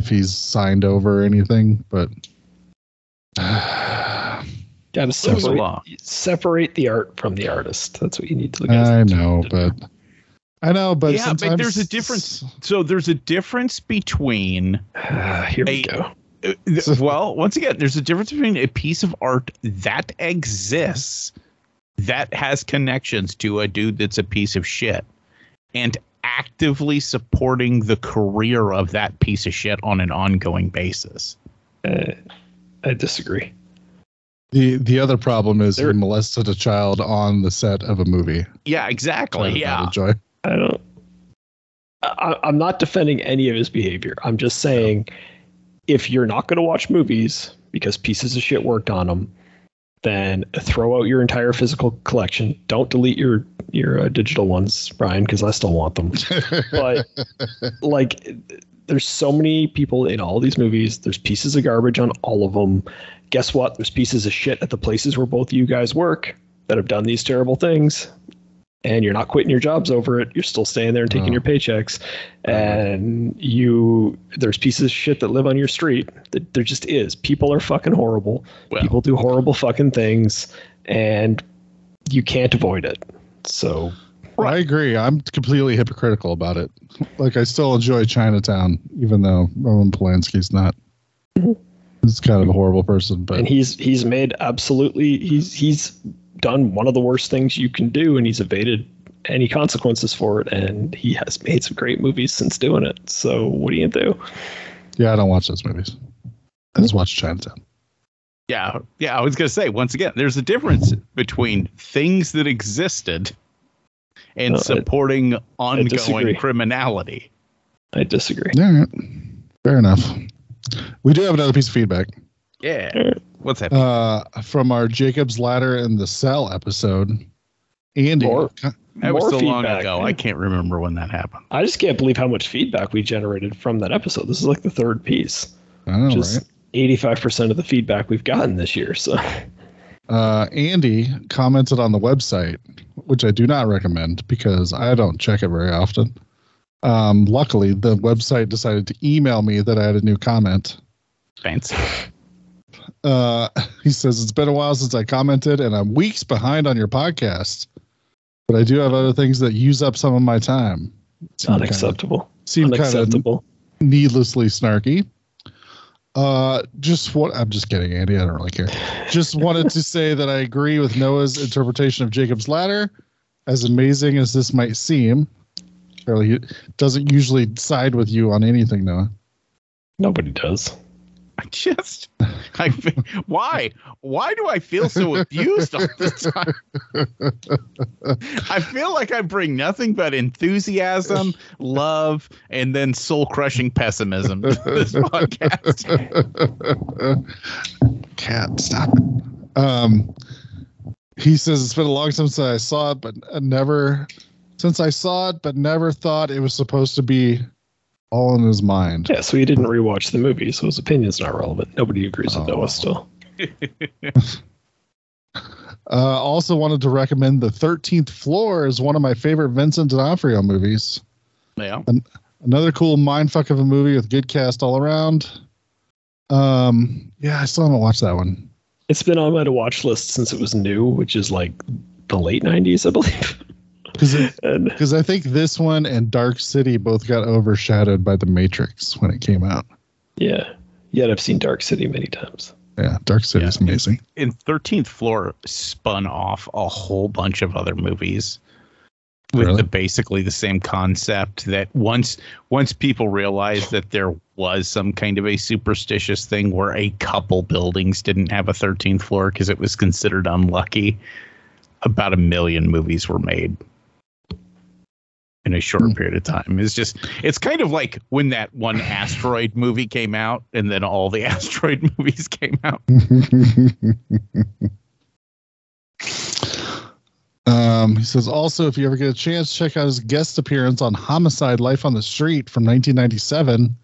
if he's signed over or anything. But Got to separate separate the art from the artist. That's what you need to look at. I know, but I know, but yeah, but there's a difference. So there's a difference between Ah, here we Hey, go. Uh, well, once again, there's a difference between a piece of art that exists, that has connections to a dude that's a piece of shit, and actively supporting the career of that piece of shit on an ongoing basis. Uh, I disagree. The the other problem is There- he molested a child on the set of a movie. Yeah, exactly. did Yeah. enjoy. I don't. I, I'm not defending any of his behavior. I'm just saying, if you're not going to watch movies because pieces of shit worked on them, then throw out your entire physical collection. Don't delete your your uh, digital ones, Brian, because I still want them. But like, there's so many people in all these movies. There's pieces of garbage on all of them. Guess what? There's pieces of shit at the places where both of you guys work that have done these terrible things and you're not quitting your jobs over it. You're still staying there and taking Oh. your uh-huh. paychecks. Uh-huh. And you, there's pieces of shit that live on your street. That there just is. People are fucking horrible. Well. People do horrible fucking things, and you can't avoid it. So I agree. I'm completely hypocritical about it. Like I still enjoy Chinatown, even though Roman Polanski's not. Mm-hmm. He's kind of a horrible person, but and he's he's made absolutely he's he's done one of the worst things you can do, and he's evaded any consequences for it. And he has made some great movies since doing it. So what do you do? yeah, I don't watch those movies. I just watch Chinatown. Yeah. Yeah. I was going to say, once again, there's a difference between things that existed and No, I- supporting ongoing disagree. criminality. I disagree. All right, fair enough. We do have another piece of feedback Yeah. What's that? uh, from our Jacob's Ladder and the Cell episode. Andy, More- that was more so long ago. man. I can't remember when that happened. I just can't believe how much feedback we generated from that episode. This is like the third piece. I know, Just right? eighty-five percent of the feedback we've gotten this year. So Uh, Andy commented on the website, which I do not recommend because I don't check it very often. Um, luckily, the website decided to email me that I had a new comment. Fancy. Uh, he says, It's been a while since I commented, and I'm weeks behind on your podcast. but I do have other things that use up some of my time. Kinda- Unacceptable. Seem kind of needlessly snarky. Uh, just what I'm just kidding, Andy. I don't really care. Just wanted to say that I agree with Noah's interpretation of Jacob's ladder. As amazing as this might seem, Charlie doesn't usually side with you on anything, Noah. Nobody does. I just, I, why, why do I feel so abused all the time? I feel like I bring nothing but enthusiasm, love, and then soul-crushing pessimism to this podcast. Cat, stop it. Um, he says it's been a long time since I saw it, but never, since I saw it, but never thought it was supposed to be all in his mind. Yeah, so he didn't rewatch the movie, so his opinion's not relevant. Nobody agrees with Oh. Noah still. Uh, also wanted to recommend The Thirteenth Floor is one of my favorite Vincent D'Onofrio movies. Yeah. Another cool mindfuck of a movie with good cast all around. Um, yeah, I still haven't watched that one. It's been on my to watch list since it was new, which is like the late 90s, I believe. Because because I think this one and Dark City both got overshadowed by The Matrix when it came out. yeah, yet I've seen Dark City many times. Yeah, Dark City is Yeah. amazing. And 13th Floor spun off a whole bunch of other movies with Really? the basically the same concept that once once people realized that there was some kind of a superstitious thing where a couple buildings didn't have a 13th floor because it was considered unlucky about a million movies were made in a short Hmm. period of time it's just it's kind of like when that one asteroid movie came out and then all the asteroid movies came out um, he says also, if you ever get a chance, check out his guest appearance on Homicide: Life on the Street from 1997,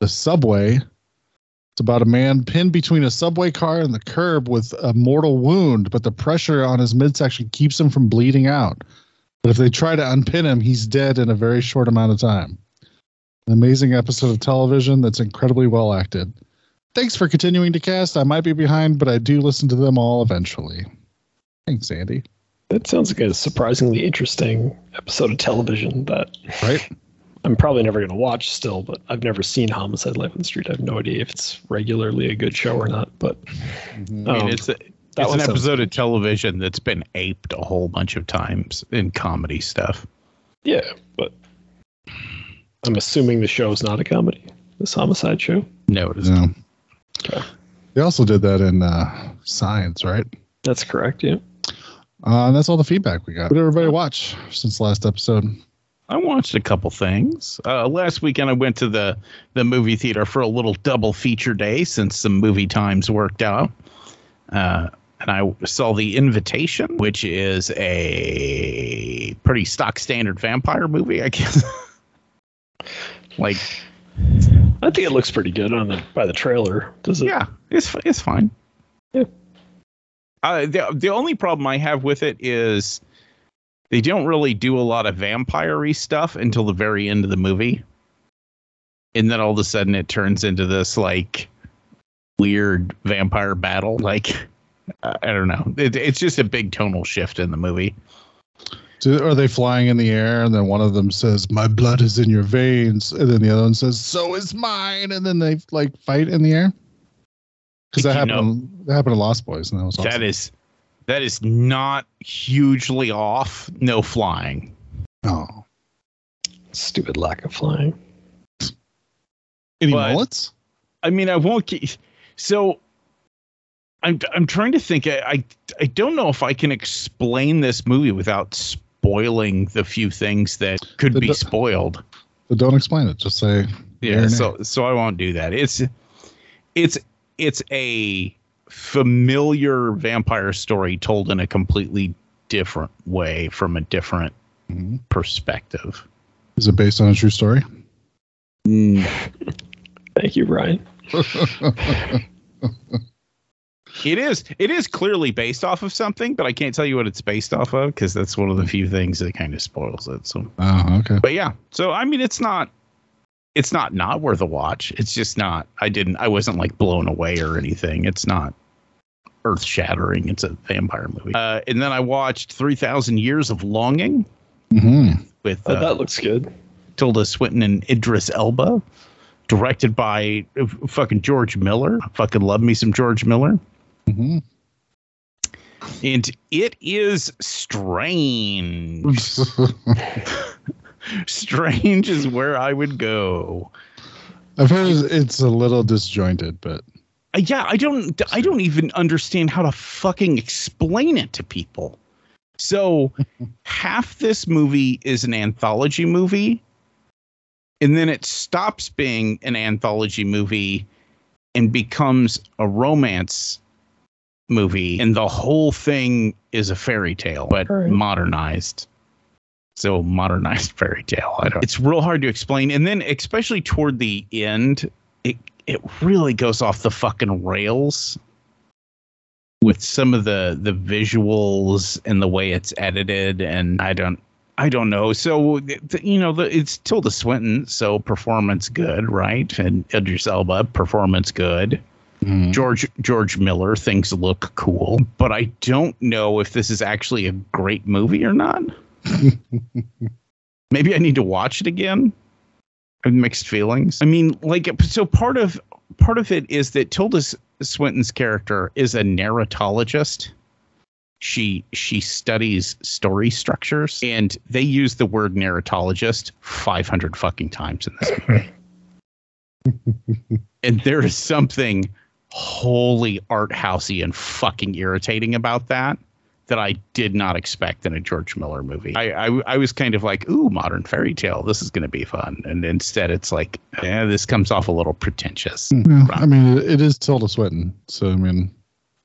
The Subway. It's about a man pinned between a subway car and the curb with a mortal wound, but the pressure on his midsection keeps him from bleeding out. But if they try to unpin him, he's dead in a very short amount of time. An amazing episode of television that's incredibly well acted. Thanks for continuing to cast. I might be behind, but I do listen to them all eventually. Thanks, Andy. That sounds like a surprisingly interesting episode of television that Right? I'm probably never going to watch still, but I've never seen Homicide Life on the Street. I have no idea if it's regularly a good show or not, but I mean, um, it's a, that it's an episode of television that's been aped a whole bunch of times in comedy stuff. yeah, but I'm assuming the show is not a comedy. This homicide show. No, it is No. Okay. They also did that in uh, Science, right? That's correct. Yeah. Uh, and that's all the feedback we got. What did everybody watch since last episode? I watched a couple things. Uh, last weekend, I went to the the movie theater for a little double feature day since some movie times worked out. Uh, and I saw The Invitation, which is a pretty stock standard vampire movie, I guess. like, I think it looks pretty good on the by the trailer. Does it? yeah, it's it's fine. Yeah. Uh, the the only problem I have with it is they don't really do a lot of vampire stuff until the very end of the movie, and then all of a sudden it turns into this like weird vampire battle. Like I I don't know, it, it's just a big tonal shift in the movie. Do, are they flying in the air? And then one of them says, "My blood is in your veins," and then the other one says, "So is mine." And then they like fight in the air. Because that You happened. that happened to Lost Boys, and that was awesome. That is that is not hugely off. No flying. oh, Stupid lack of flying. any But- mullets? I mean, I won't get. So, I'm I'm trying to think. I, I I don't know if I can explain this movie without spoiling the few things that could The be do- spoiled. But don't explain it. Just say. Yeah. Fair So so I won't do that. It's it's it's a familiar vampire story told in a completely different way from a different Mhm. perspective. Is it based on a true story? Thank you, Brian. It is. It is clearly based off of something, but I can't tell you what it's based off of because that's one of the few things that kind of spoils it. So, Oh, okay. but yeah. So I mean, it's not. It's not not worth a watch. It's just not. I didn't. I wasn't like blown away or anything. It's not earth shattering. It's a vampire movie. Uh, and then I watched 3,000 Years of Longing hmm with Oh, uh, that looks good. Tilda Swinton and Idris Elba, directed by uh, fucking George Miller. I fucking love me some George Miller. Hmm And it is strange. strange is where I would go. I've heard it's a little disjointed, but Uh, yeah, I don't I don't even understand how to fucking explain it to people. So half this movie is an anthology movie and then it stops being an anthology movie and becomes a romance movie and the whole thing is a fairy tale but Right. modernized. So modernized fairy tale. I don't It's real hard to explain and then especially toward the end it it really goes off the fucking rails with some of the the visuals and the way it's edited and i don't i don't know so you know the, it's tilda swinton so performance good right and idris elba performance good mm, george george miller things look cool but i don't know if this is actually a great movie or not. Maybe i need to watch it again. I have mixed feelings. I mean like so part of part of it is that tilda swinton's character is a narratologist. She she studies story structures and they use the word narratologist 500 fucking times in this movie. And there is something wholly art housey and fucking irritating about that that I did not expect in a George Miller movie. I I, I was kind of like, ooh, modern fairy tale. This is going to be fun, and instead it's like, eh, this comes off a little pretentious. yeah, I mean, it, it is Tilda Swinton, so I mean,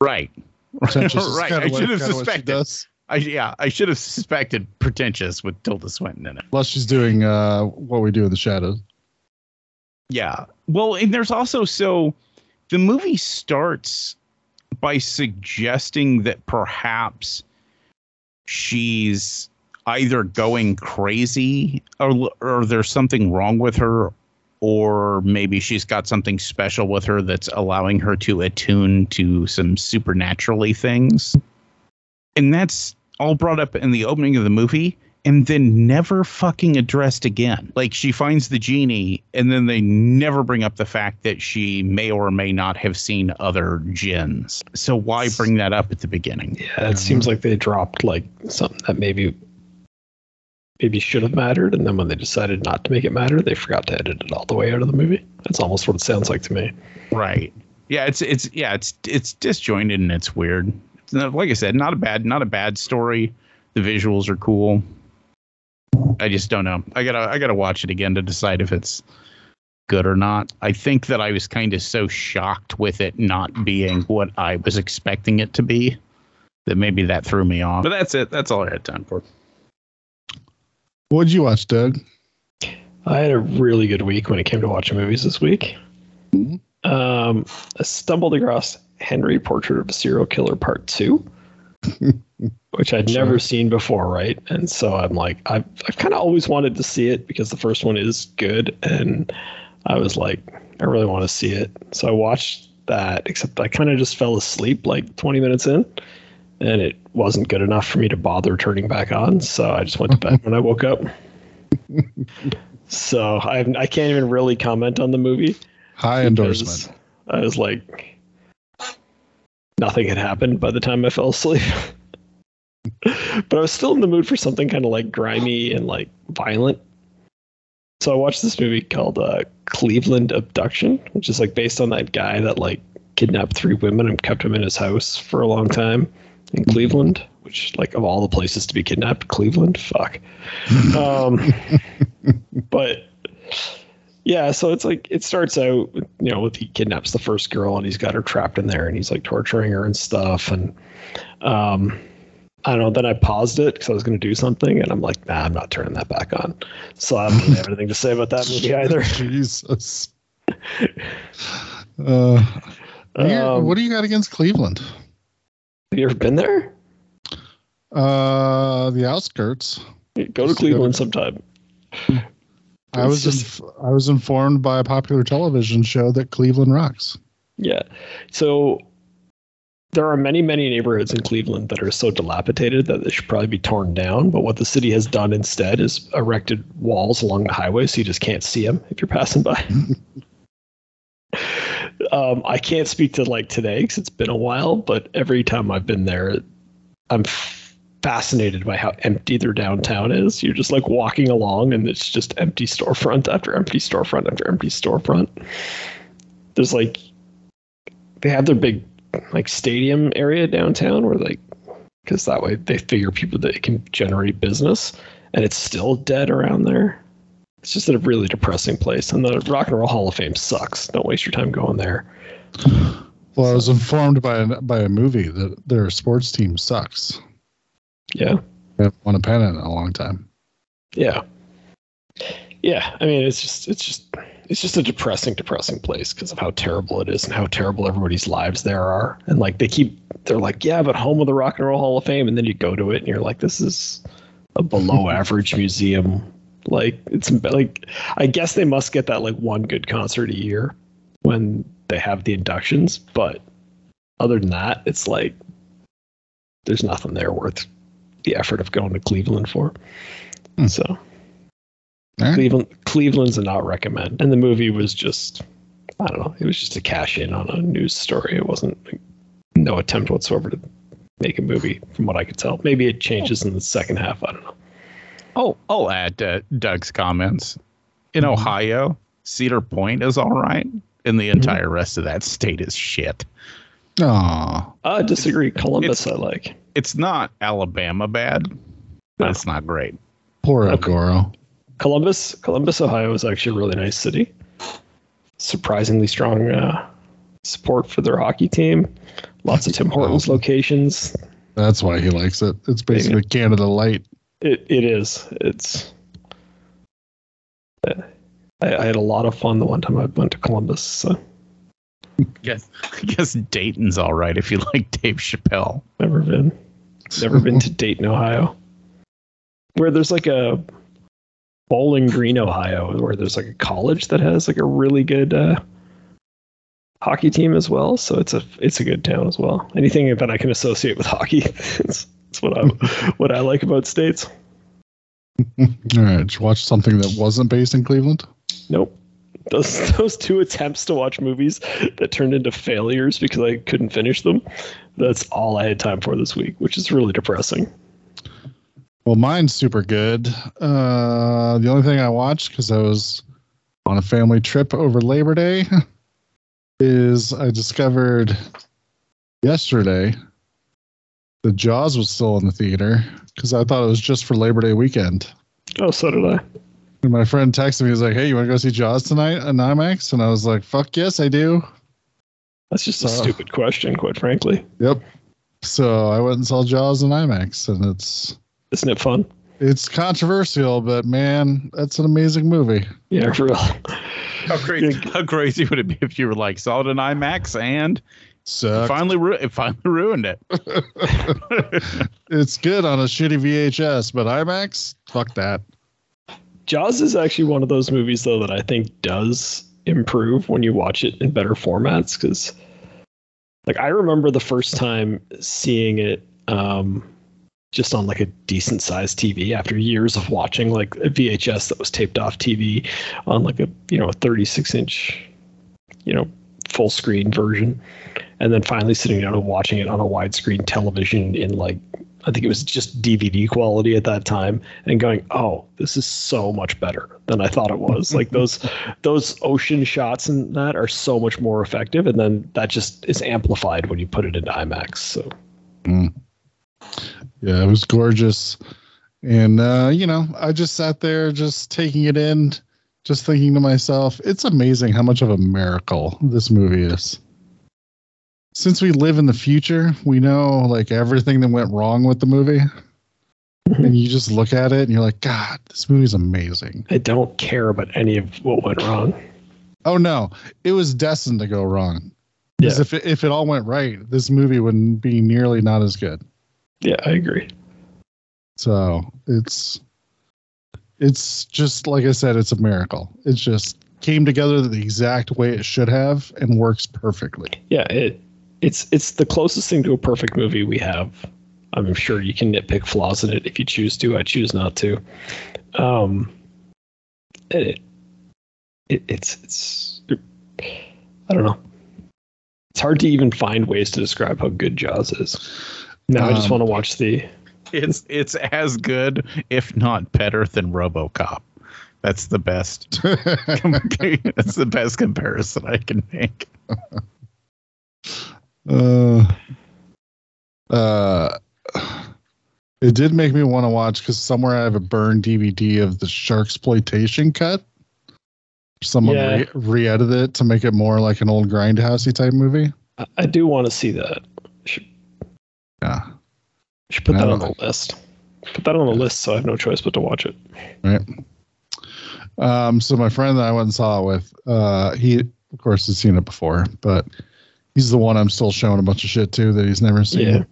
Right. pretentious right. I should have kinda suspected. I yeah, I should have suspected pretentious with Tilda Swinton in it. Plus, she's doing uh, what we do in the shadows. Yeah. Well, and there's also so the movie starts by suggesting that perhaps she's either going crazy or or there's something wrong with her or maybe she's got something special with her that's allowing her to attune to some supernaturally things. And that's all brought up in the opening of the movie and then never fucking addressed again. Like she finds the genie, and then they never bring up the fact that she may or may not have seen other gins. So why bring that up at the beginning? Yeah, it seems like they dropped like something that maybe maybe should have mattered, and then when they decided not to make it matter, they forgot to edit it all the way out of the movie. That's almost what it sounds like to me. Right. Yeah, it's it's yeah, it's it's disjointed and it's weird. It's not, like I said, not a bad not a bad story. The visuals are cool. I just don't know. I gotta I gotta watch it again to decide if it's good or not. I think that I was kind of so shocked with it not being what I was expecting it to be that maybe that threw me off. But that's it. That's all I had time for. What'd you watch, Doug? I had a really good week when it came to watching movies this week. Mhm. Um, I stumbled across Henry Portrait of a Serial Killer Part Two, which I'd Sure. never seen before, right? And so I'm like, I've I've kind of always wanted to see it because the first one is good, and I was like, I really want to see it. So I watched that, except I kind of just fell asleep like 20 minutes in, and it wasn't good enough for me to bother turning back on. So I just went to bed when I woke up. So I I can't even really comment on the movie. High endorsement. I was like, nothing had happened by the time I fell asleep. but I was still in the mood for something kind of like grimy and like violent. So I watched this movie called uh, Cleveland Abduction, which is like based on that guy that like kidnapped three women and kept them in his house for a long time in Cleveland, which like of all the places to be kidnapped, Cleveland, fuck. um, but yeah, so it's like it starts out, you know, with he kidnaps the first girl and he's got her trapped in there and he's like torturing her and stuff. And um, I don't know. Then I paused it because I was going to do something, and I'm like, nah, I'm not turning that back on. So I don't really have anything to say about that movie either. Jesus. Uh, what do you- Um, what do you got against Cleveland? Have you ever been there? Uh, the outskirts. Go to Cleveland sometime. I was It's inf- I was informed by a popular television show that Cleveland rocks. Yeah. So there are many, many neighborhoods in Cleveland that are so dilapidated that they should probably be torn down. But what the city has done instead is erected walls along the highway so you just can't see them if you're passing by. um, I can't speak to like today because it's been a while, but every time I've been there, I'm fascinated by how empty their downtown is. You're just like walking along and it's just empty storefront after empty storefront after empty storefront. There's like, they have their big like stadium area downtown where like because that way they figure people that can generate business and it's still dead around there it's just a really depressing place and the rock and roll hall of fame sucks don't waste your time going there Well, I was informed by by a movie that their sports team sucks. Yeah. They haven't won a pennant in a long time. yeah. Yeah i mean it's just it's just it's just a depressing depressing place because of how terrible it is and how terrible everybody's lives there are. And like they keep they're like yeah but home of the rock and roll hall of fame and then you go to it and you're like this is a below average museum. Like it's like i guess they must get that like one good concert a year when they have the inductions but other than that it's like there's nothing there worth the effort of going to cleveland for Hmm. so All right. Cleveland Cleveland's a not recommend. And the movie was just I don't know, it was just a cash in on a news story. It wasn't like, no attempt whatsoever to make a movie from what I could tell. Maybe it changes in the second half, I don't know. Oh, I'll add to Doug's comments. In Mm-hmm. Ohio, Cedar Point is all right, and the Mm-hmm. entire rest of that state is shit. Oh, I disagree. Columbus I like. It's not Alabama bad, but it's not great. Poor Ed Okay. Goro. Columbus Columbus, Ohio is actually a really nice city. Surprisingly strong uh, support for their hockey team. Lots of Tim Hortons locations. That's why he likes it. It's basically Canada Light. It it is. It's. I, I had a lot of fun the one time I went to Columbus. So Guess, I guess Dayton's all right if you like Dave Chappelle. never been, never been to Dayton, Ohio, where there's like a Bowling Green, Ohio, where there's like a college that has like a really good uh, hockey team as well. So it's a it's a good town as well. Anything that I can associate with hockey, it's, it's what I what I like about states. All right. Did you watch something that wasn't based in Cleveland? Nope. Those those two attempts to watch movies that turned into failures because I couldn't finish them. That's all I had time for this week, which is really depressing. Well, mine's super good. Uh, the only thing I watched because I was on a family trip over Labor Day is I discovered yesterday the Jaws was still in the theater because I thought it was just for Labor Day weekend. Oh, so did I. And my friend texted me, he was like, Hey, you want to go see Jaws tonight at IMAX? And I was like, Fuck yes, I do. That's just a stupid question, quite frankly. Yep. So I went and saw Jaws in IMAX, and it's Isn't it fun? it's controversial, but man, that's an amazing movie. Yeah, for real. How crazy, how crazy would it be if you were like, saw it in IMAX and So finally, ru- it finally ruined it? it's good on a shitty VHS, but IMAX, fuck that. Jaws is actually one of those movies though that I think does improve when you watch it in better formats because like I remember the first time seeing it um just on like a decent sized TV after years of watching like a VHS that was taped off TV on like a you know a 36 inch you know full screen version and then finally sitting down and watching it on a widescreen television in like I think it was just DVD quality at that time and going, "Oh, this is so much better than I thought it was." like those those ocean shots and that are so much more effective and then that just is amplified when you put it into IMAX. So Yeah, it was gorgeous. And uh, you know, I just sat there just taking it in, just thinking to myself, it's amazing how much of a miracle this movie is. Since we live in the future, we know like everything that went wrong with the movie. Mm-hmm. And you just look at it and you're like, God, this movie's amazing. I don't care about any of what went wrong. Oh no, it was destined to go wrong. Because Yeah. if it, if it all went right, this movie wouldn't be nearly not as good. Yeah, I agree. So it's it's just like I said, it's a miracle. It just came together the exact way it should have and works perfectly. Yeah, it it's it's the closest thing to a perfect movie we have. I'm sure you can nitpick flaws in it if you choose to. I choose not to. Um, it, it it's it's I don't know. It's hard to even find ways to describe how good Jaws is. Now I just Um, want to watch the. It's it's as good, if not better, than RoboCop. That's the best. That's the best comparison I can make. uh, uh, it did make me want to watch because somewhere I have a burned DVD of the shark exploitation cut. Someone Yeah. re- re-edited it to make it more like an old grindhousey type movie. I, I do want to see that. Should, Yeah, should put that on the list. Put that on the list, so I have no choice but to watch it. right. Um, so my friend that I went and saw it with, uh, he of course has seen it before, but he's the one I'm still showing a bunch of shit to that he's never seen. Yeah.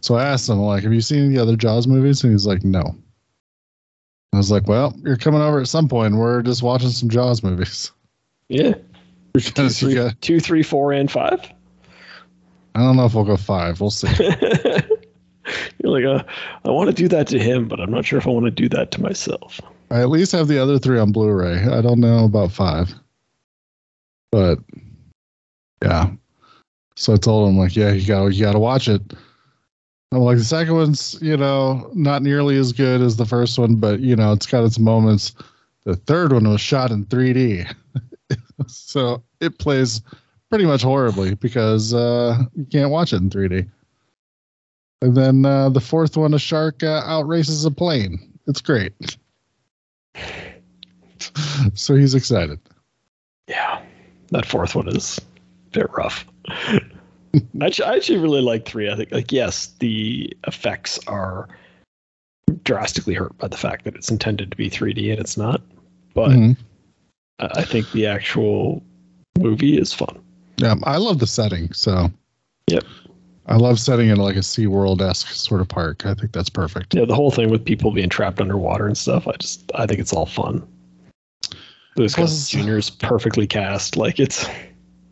So I asked him, like, have you seen the other Jaws movies? And he's like, no. I was like, well, you're coming over at some point. We're just watching some Jaws movies. Yeah. You Three, got, two, three, four, and five. I don't know if we'll go five. We'll see. You're like, uh, I want to do that to him, but I'm not sure if I want to do that to myself. I at least have the other three on Blu-ray. I don't know about five, but yeah. So I told him like, yeah, you got you got to watch it. I'm like the second one's, you know, not nearly as good as the first one, but you know, it's got its moments. The third one was shot in 3D, so it plays pretty much horribly because uh, you can't watch it in 3D. And then uh, the fourth one, a shark uh, outraces a plane. It's great. so he's excited. Yeah, that fourth one is a bit rough. I actually, I actually really like three. I think, like, yes, the effects are drastically hurt by the fact that it's intended to be 3D and it's not. But Mhm. I think the actual movie is fun. Yeah, I love the setting. So, Yep. I love setting in like a SeaWorld esque sort of park. I think that's perfect. Yeah, the whole thing with people being trapped underwater and stuff. I just, I think it's all fun. Louis Gossett Jr. is perfectly cast. Like it's,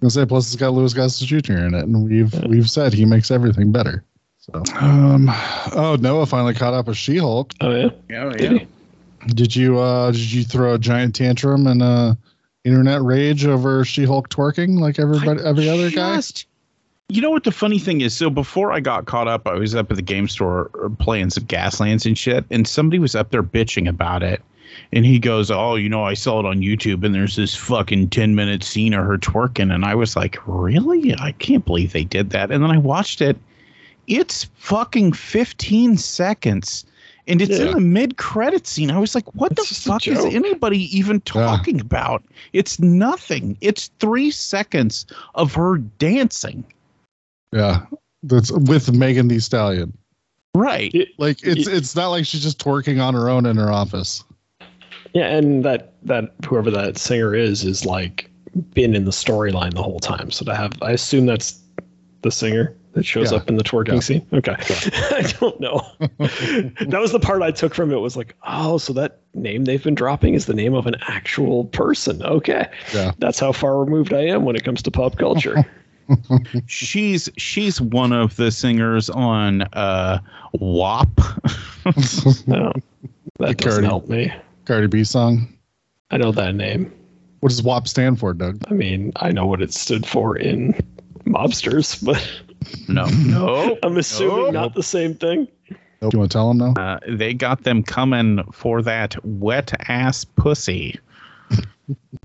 gonna say, plus it's got Louis Gossett Jr. in it, and we've we've said he makes everything better. So, um, oh, Noah finally caught up with She-Hulk. oh yeah, Yeah, Did? Did you uh did you throw a giant tantrum and uh internet rage over She-Hulk twerking like everybody every other guy? You know what the funny thing is? So before I got caught up, I was up at the game store uh, playing some Gaslands and shit, and somebody was up there bitching about it. And he goes, "Oh, you know, I saw it on YouTube, and there's this fucking ten minute scene of her twerking." And I was like, "Really? I can't believe they did that." And then I watched it. It's fucking fifteen seconds, and it's Yeah. in the mid credit scene. I was like, "What It's the fuck is anybody even talking about?" It's nothing. It's three seconds of her dancing. Yeah, that's with Megan Thee Stallion. Right. Like it's it's not like she's just twerking on her own in her office. Yeah, and that that whoever that singer is is like been in the storyline the whole time. So to have, I assume that's the singer that shows Yeah. up in the twerking Yeah. scene. Okay, I don't know. that was the part I took from it. Was like, oh, so that name they've been dropping is the name of an actual person. Okay, Yeah. that's how far removed I am when it comes to pop culture. She's she's one of the singers on uh WAP. no, that doesn't Cardi. help me. Cardi B song. I know that name. What does WAP stand for, Doug? I mean, I know what it stood for in mobsters, but No. No. I'm assuming Nope. not the same thing. Do you want to tell them now? Uh, they got them coming for that wet ass pussy.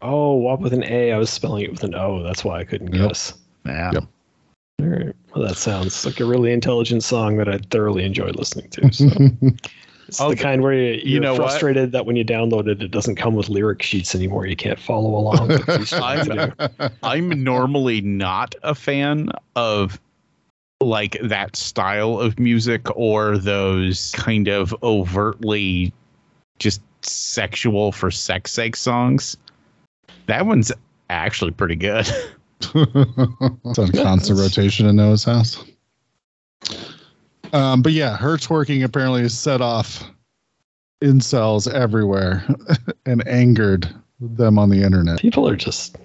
Oh, WAP with an A. I was spelling it with an O. That's why I couldn't Yep. guess. Yeah. Yep. All right. Well, that sounds like a really intelligent song that I thoroughly enjoyed listening to. So it's Oh, the kind where you, you're know what? frustrated that when you download it, it doesn't come with lyric sheets anymore. You can't follow along. with what you're trying to do. I'm normally not a fan of like that style of music or those kind of overtly just sexual for sex sake songs. That one's actually pretty good. it's on constant rotation in Noah's house. Um, but yeah, her twerking apparently set off incels everywhere and angered them on the internet. People are just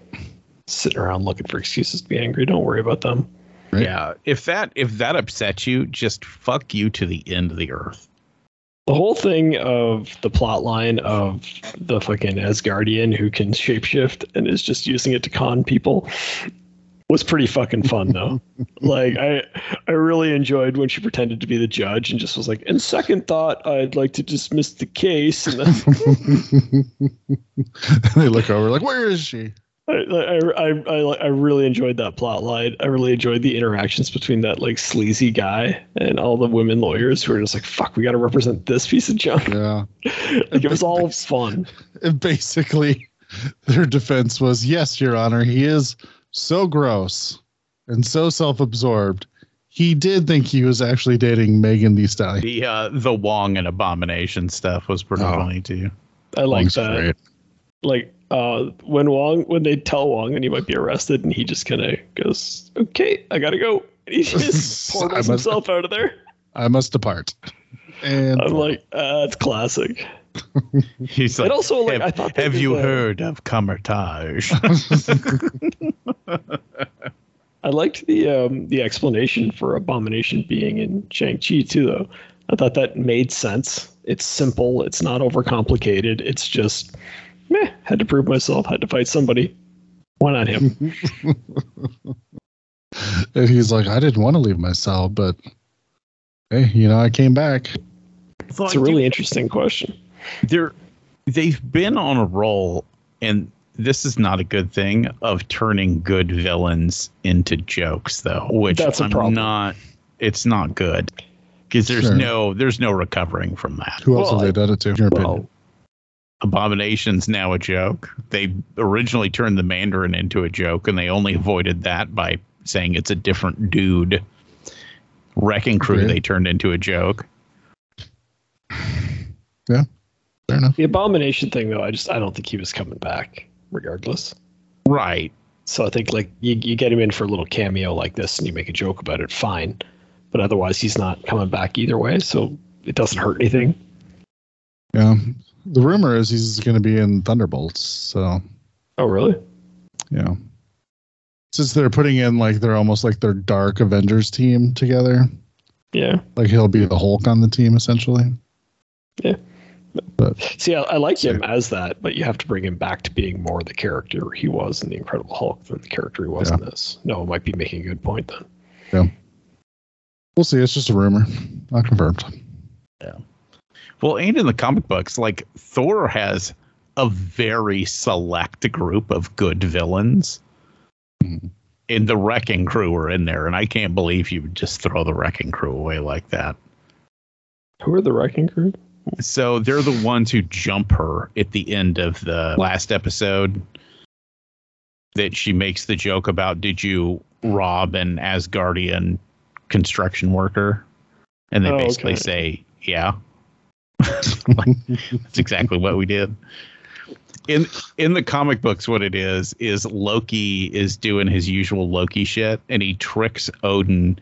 sitting around looking for excuses to be angry. Don't worry about them. Right. Yeah, if that if that upsets you, just fuck you to the end of the earth. The whole thing of the plot line of the fucking Asgardian who can shapeshift and is just using it to con people was pretty fucking fun though. like I I really enjoyed when she pretended to be the judge and just was like, in second thought, I'd like to dismiss the case. And then they look over like, where is she? I, I, I, I, I really enjoyed that plot line. I really enjoyed the interactions between that like sleazy guy and all the women lawyers who were just like, fuck, we got to represent this piece of junk. Yeah. like it was all fun. And basically, their defense was, yes, Your Honor, he is so gross and so self-absorbed. He did think he was actually dating Megan Thee Stallion. The uh, the Wong and Abomination stuff was pretty Oh. funny too. I like Wong's that. great. Like uh, when Wong, when they tell Wong and he might be arrested, and he just kind of goes, "Okay, I gotta go." And he just I portals must- himself out of there. I must depart. And I'm like, uh, that's classic. He's like, and also, like, have, I thought have you uh, heard of Kamar-Taj? I liked the um, the explanation for Abomination being in Shang Chi too, though. I thought that made sense. It's simple. It's not overcomplicated. It's just, meh. Had to prove myself. Had to fight somebody. Why not him? and he's like, I didn't want to leave my cell, but hey, you know, I came back. It's a really interesting question. They're they've been on a roll and this is not a good thing of turning good villains into jokes though which That's a i'm problem. not it's not good because there's Sure. no there's no recovering from that Who else Well, have they done it to? In your opinion? Abomination's now a joke they originally turned the mandarin into a joke and they only avoided that by saying it's a different dude wrecking crew Okay. they turned into a joke Fair enough. the Abomination thing, though, I just I don't think he was coming back, regardless. right So I think like you, you get him in for a little cameo like this, and you make a joke about it, fine. But otherwise, he's not coming back either way, so it doesn't hurt anything. Yeah. The rumor is he's going to be in Thunderbolts. So, Oh, really? yeah. Since they're putting in like they're almost like their dark Avengers team together, Yeah. like he'll be the Hulk on the team essentially. See, I, I like him as that, but you have to bring him back to being more the character he was in the Incredible Hulk than the character he was in this. No, might be making a good point then. Yeah, we'll see. It's just a rumor, not confirmed. Yeah. Well, and in the comic books, like Thor has a very select group of good villains. Mhm. And the Wrecking Crew are in there, and I can't believe you would just throw the Wrecking Crew away like that. Who are the Wrecking Crew? So they're the ones who jump her at the end of the last episode. That she makes the joke about, did you rob an Asgardian construction worker? And they Oh, basically okay. say, yeah. Like, that's exactly what we did. In in the comic books, what it is is Loki is doing his usual Loki shit, and he tricks Odin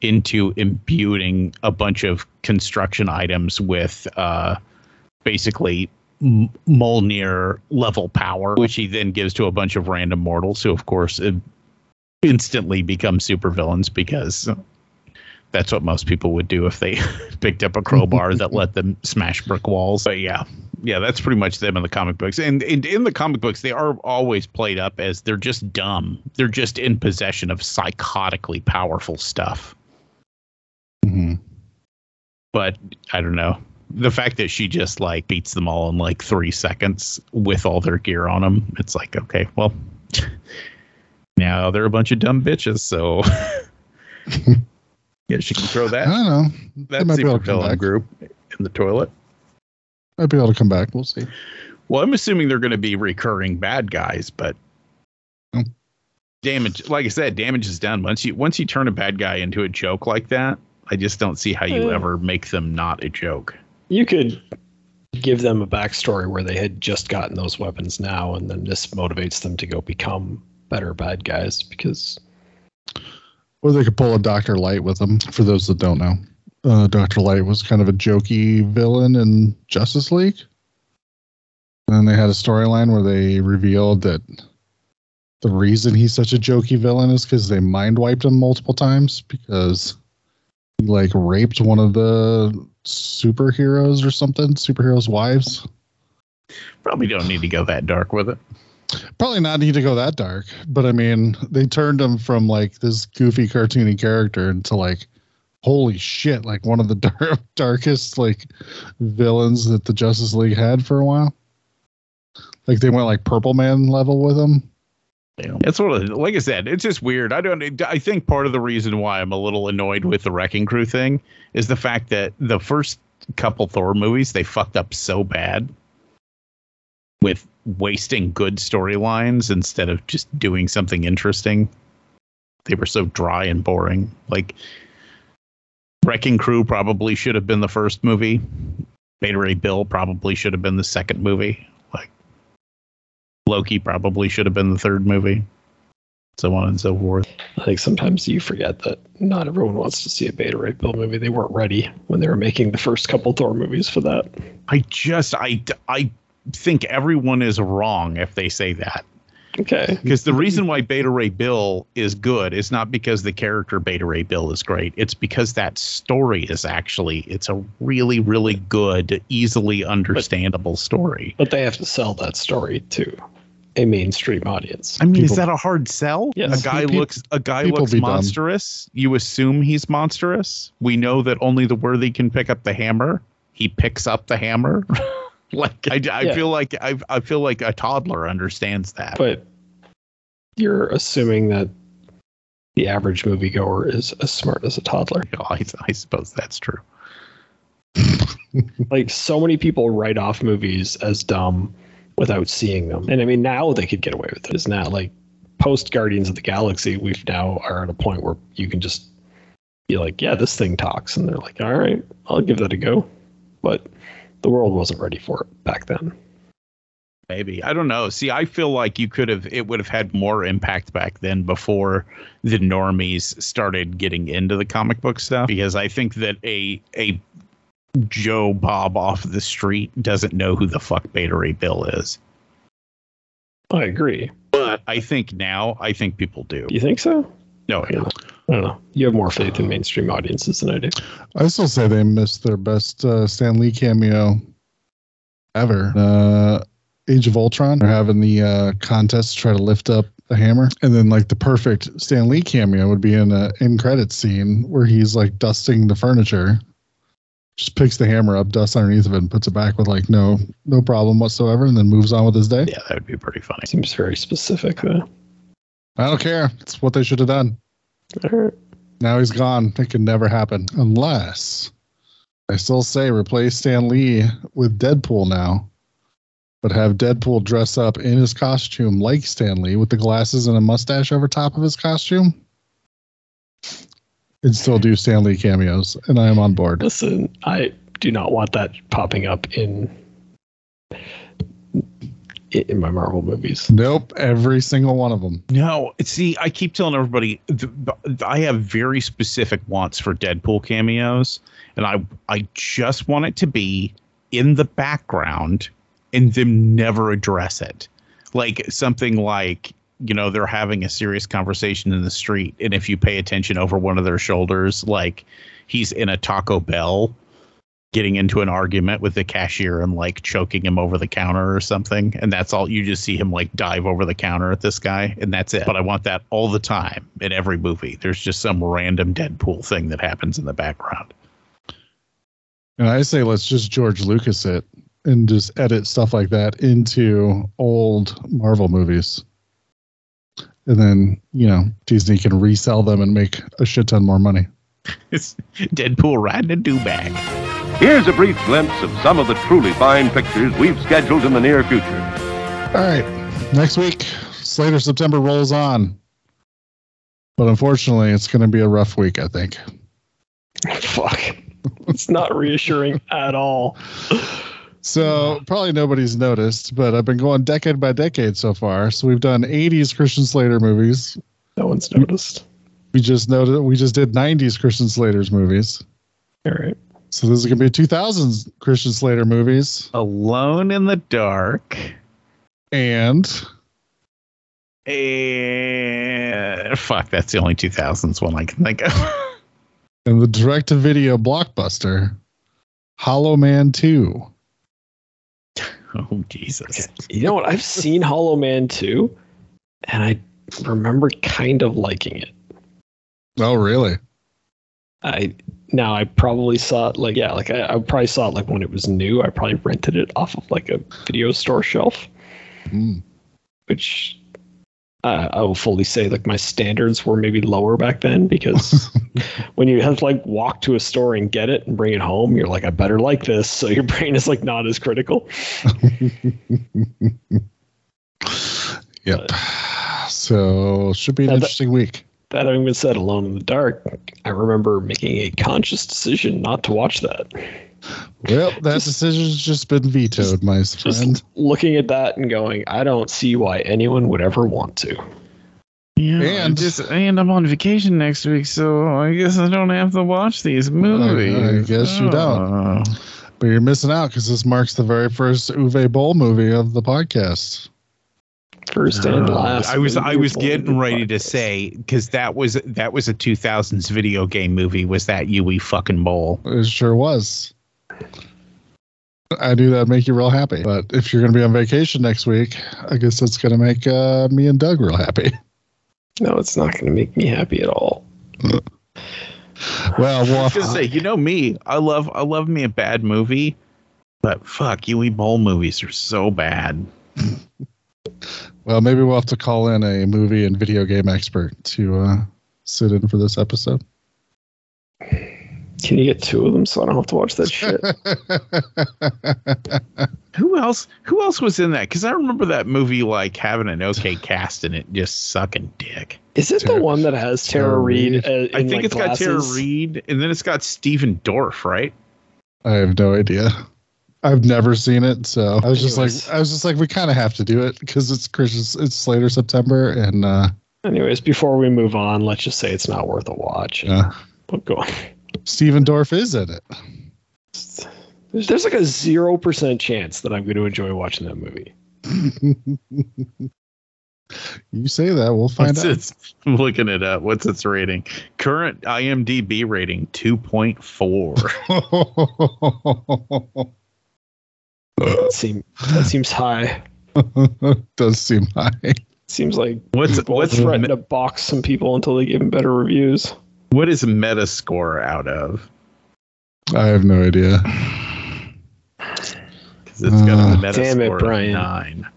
into imbuing a bunch of construction items with uh, basically M- Mjolnir level power, which he then gives to a bunch of random mortals, who of course instantly become supervillains because that's what most people would do if they picked up a crowbar that let them smash brick walls. But yeah, yeah, that's pretty much them in the comic books. And, and in the comic books, they are always played up as they're just dumb. They're just in possession of psychotically powerful stuff. But I don't know. The fact that she just like beats them all in like three seconds with all their gear on them, it's like, okay, well, now they're a bunch of dumb bitches. So yeah, she can throw that. I don't know. They that might be able to come supervillain back. group in the toilet. Might be able to come back. We'll see. Well, I'm assuming they're going to be recurring bad guys, but Hmm. damage, like I said, damage is done once you once you turn a bad guy into a joke like that. I just don't see how you Yeah. ever make them not a joke. You could give them a backstory where they had just gotten those weapons now, and then this motivates them to go become better bad guys because Or they could pull a Doctor Light with them. For those that don't know, uh, Doctor Light was kind of a jokey villain in Justice League. And then they had a storyline where they revealed that the reason he's such a jokey villain is because they mind wiped him multiple times because he like raped one of the superheroes or something, superheroes' wives. Probably don't need to go that dark with it. Probably not need to go that dark, but I mean, they turned him from like this goofy cartoony character into like, holy shit, like one of the dark, darkest like villains that the Justice League had for a while. Like they went like Purple Man level with him. It's sort of like I said, it's just weird. I don't. I think part of the reason why I'm a little annoyed with the Wrecking Crew thing is the fact that the first couple Thor movies they fucked up so bad with wasting good storylines instead of just doing something interesting. They were so dry and boring. Like Wrecking Crew probably should have been the first movie. Beta Ray Bill probably should have been the second movie. Loki probably should have been the third movie. So on and so forth. I think sometimes you forget that not everyone wants to see a Beta Ray Bill movie. They weren't ready when they were making the first couple Thor movies for that. I just I I think everyone is wrong if they say that. Okay. Because the reason why Beta Ray Bill is good is not because the character Beta Ray Bill is great. It's because that story is actually it's a really really good, easily understandable story. But they have to sell that story to a mainstream audience. I mean, is that a hard sell? Yes. A guy Pe- looks a guy looks be dumb. monstrous. You assume he's monstrous. We know that only the worthy can pick up the hammer. He picks up the hammer. like I, I Yeah. feel like I I feel like a toddler understands that. But you're assuming that the average moviegoer is as smart as a toddler. You know, I, I suppose that's true. Like so many people write off movies as dumb without seeing them. And I mean now they could get away with it. It's not like post Guardians of the Galaxy, we've now are at a point where you can just be like, Yeah, this thing talks and they're like, All right, I'll give that a go. But the world wasn't ready for it back then. Maybe I don't know. See, I feel like you could have it would have had more impact back then before the normies started getting into the comic book stuff because I think that a a Joe Bob off the street doesn't know who the fuck Beta Ray Bill is. I agree. But I think now I think people do. Do you think so? No, I don't know. I don't know. You have more faith in mainstream audiences than I do. I still say they missed their best uh, Stan Lee cameo ever. Uh, Age of Ultron, they're having the uh, contest to try to lift up the hammer, and then like the perfect Stan Lee cameo would be in a in credit scene where he's like dusting the furniture, just picks the hammer up, dusts underneath of it, and puts it back with like no no problem whatsoever, and then moves on with his day. yeah, that would be pretty funny. Seems very specific though. I don't care. It's what they should have done. Right. Now he's gone. It can never happen unless I still say replace Stan Lee with Deadpool now, but have Deadpool dress up in his costume like Stan Lee with the glasses and a mustache over top of his costume. And still do Stan Lee cameos, and I am on board. Listen, I do not want that popping up in in my Marvel movies. Nope, every single one of them. No, see, I keep telling everybody th- th- I have very specific wants for Deadpool cameos, and I I just want it to be in the background and them never address it. Like something like, you know, they're having a serious conversation in the street, and if you pay attention over one of their shoulders, like he's in a Taco Bell getting into an argument with the cashier and like choking him over the counter or something and that's all you just see him like dive over the counter at this guy and that's it but i want that all the time in every movie there's just some random deadpool thing that happens in the background And I say let's just George Lucas it and just edit stuff like that into old Marvel movies. And then, you know, Disney can resell them and make a shit ton more money. it's deadpool riding a do-bag Here's a brief glimpse of some of the truly fine pictures we've scheduled in the near future. All right. Next week, Slater September rolls on. But unfortunately, it's going to be a rough week, I think. Fuck. It's not reassuring at all. So, probably nobody's noticed, but I've been going decade by decade so far. So, we've done 80s Christian Slater movies. No one's noticed. We just noted we just did 90s Christian Slater's movies. All right. So, this is going to be 2000s Christian Slater movies. alone in the dark And And fuck, that's the only 2000s one I can think of. And the direct to video blockbuster, Hollow Man 2. oh Jesus. You know what? I've seen Hollow Man 2, and I remember kind of liking it. Oh, really? I now I probably saw it like yeah, like I, I probably saw it like when it was new. I probably rented it off of like a video store shelf, Mm. which uh, I will fully say like my standards were maybe lower back then because when you have to like walk to a store and get it and bring it home, you're like I better like this, so your brain is like not as critical. Yep. So, should be an that- interesting week. That having been said, Alone in the Dark, I remember making a conscious decision not to watch that. Well, that decision's just been vetoed, my friend. Just looking at that and going, I don't see why anyone would ever want to. Yeah, And- just and I'm on vacation next week, so I guess I don't have to watch these movies. I guess you don't. Oh. But you're missing out because this marks the very first Uwe Boll movie of the podcast. First and Uh, last. I was I was getting the ready to say because that was that was a 2000s video game movie. Was that Uwe fucking Boll? It sure was. I knew that'd make you real happy. But if you're going to be on vacation next week, I guess that's going to make uh, me and Doug real happy. No, it's not going to make me happy at all. Well, well, I was gonna say, you know me, I love I love me a bad movie, but fuck, Uwe Boll movies are so bad. well, maybe we'll have to call in a movie and video game expert to uh, sit in for this episode. Can you get two of them so I don't have to watch that shit? Who else? Who else was in that? Because I remember that movie like having an okay cast and it just sucking dick. Is it Tara- the one that has Tara, Tara Reid? Reid? Uh, in, I think like, it's got Tara glasses? Reid, and then it's got Stephen Dorff, right? I have no idea. I've never seen it, so I was just Anyways. like, I was just like, we kind of have to do it because it's Christmas, it's Slater September, and uh, Anyways, before we move on, let's just say it's not worth a watch. yeah, But go on. Stephen Dorff is in it. There's, there's like a zero percent chance that I'm going to enjoy watching that movie. you say that, we'll find What's out. its? I'm looking it up. What's its rating? Current IMDb rating two point four. That seem that seems high. Does seem high. Seems like What's what's threaten me- to box some people until they give them better reviews. what is Metascore out of? I have no idea. Because it's got a Uh, Metascore Damn it, Brian. nine.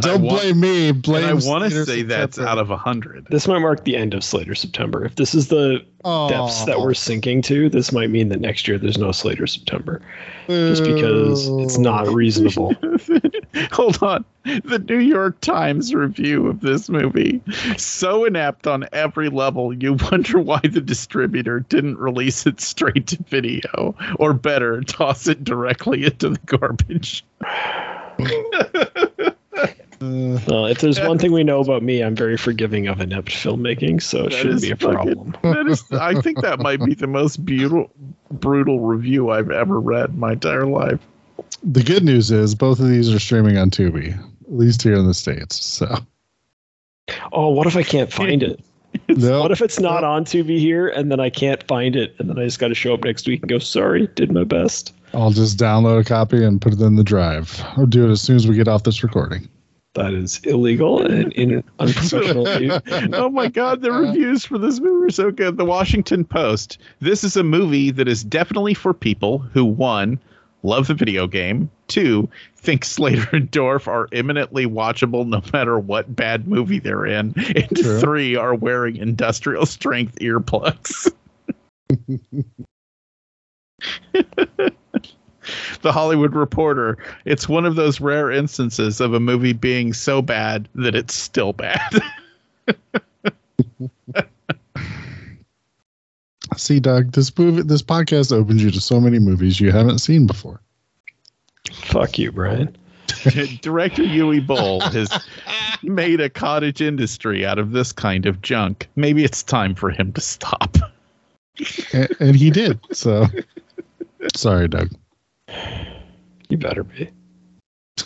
Don't wa- blame me. Blame. and I want to Slater say that's out of a hundred. This might mark the end of Slater September. If this is the depths that we're sinking to, this might mean that next year there's no Slater September. Just because it's not reasonable. Hold on. The New York Times review of this movie. So inept on every level, you wonder why the distributor didn't release it straight to video. Or better, toss it directly into the garbage. Uh, if there's one thing we know about me, I'm very forgiving of inept filmmaking, so it shouldn't be a fucking- problem. That is, I think that might be the most brutal, brutal review I've ever read in my entire life. the good news is both of these are streaming on Tubi, at least here in the states. So Oh, what if I can't find it? no, What if it's not on Tubi here and then I can't find it and then I just got to show up next week and go, sorry, did my best. I'll just download a copy and put it in the drive, or do it as soon as we get off this recording. That is illegal and in unprofessional use. oh my god, the reviews for this movie are so good. The Washington Post. This is a movie that is definitely for people who one love the video game, two think Slater and Dorff are imminently watchable no matter what bad movie they're in, and True. three are wearing industrial strength earplugs. The Hollywood Reporter. It's one of those rare instances of a movie being so bad that it's still bad. See, Doug, this movie, this podcast opens you to so many movies you haven't seen before. Fuck you, Brian. Director Uwe Boll has made a cottage industry out of this kind of junk. Maybe it's time for him to stop. and, and he did. So sorry, Doug. You better be.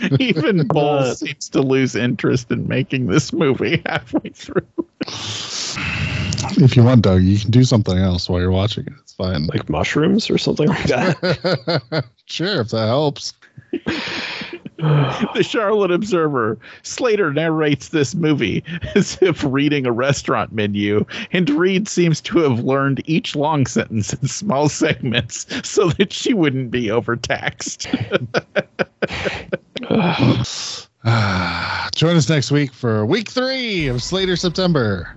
Even Boll seems to lose interest in making this movie halfway through. If you want, Doug, you can do something else while you're watching it. It's fine. Like mushrooms or something like that. sure, if that helps. the Charlotte Observer. Slater narrates this movie as if reading a restaurant menu, and Reid seems to have learned each long sentence in small segments so that she wouldn't be overtaxed. Join us next week for week three of Slater September.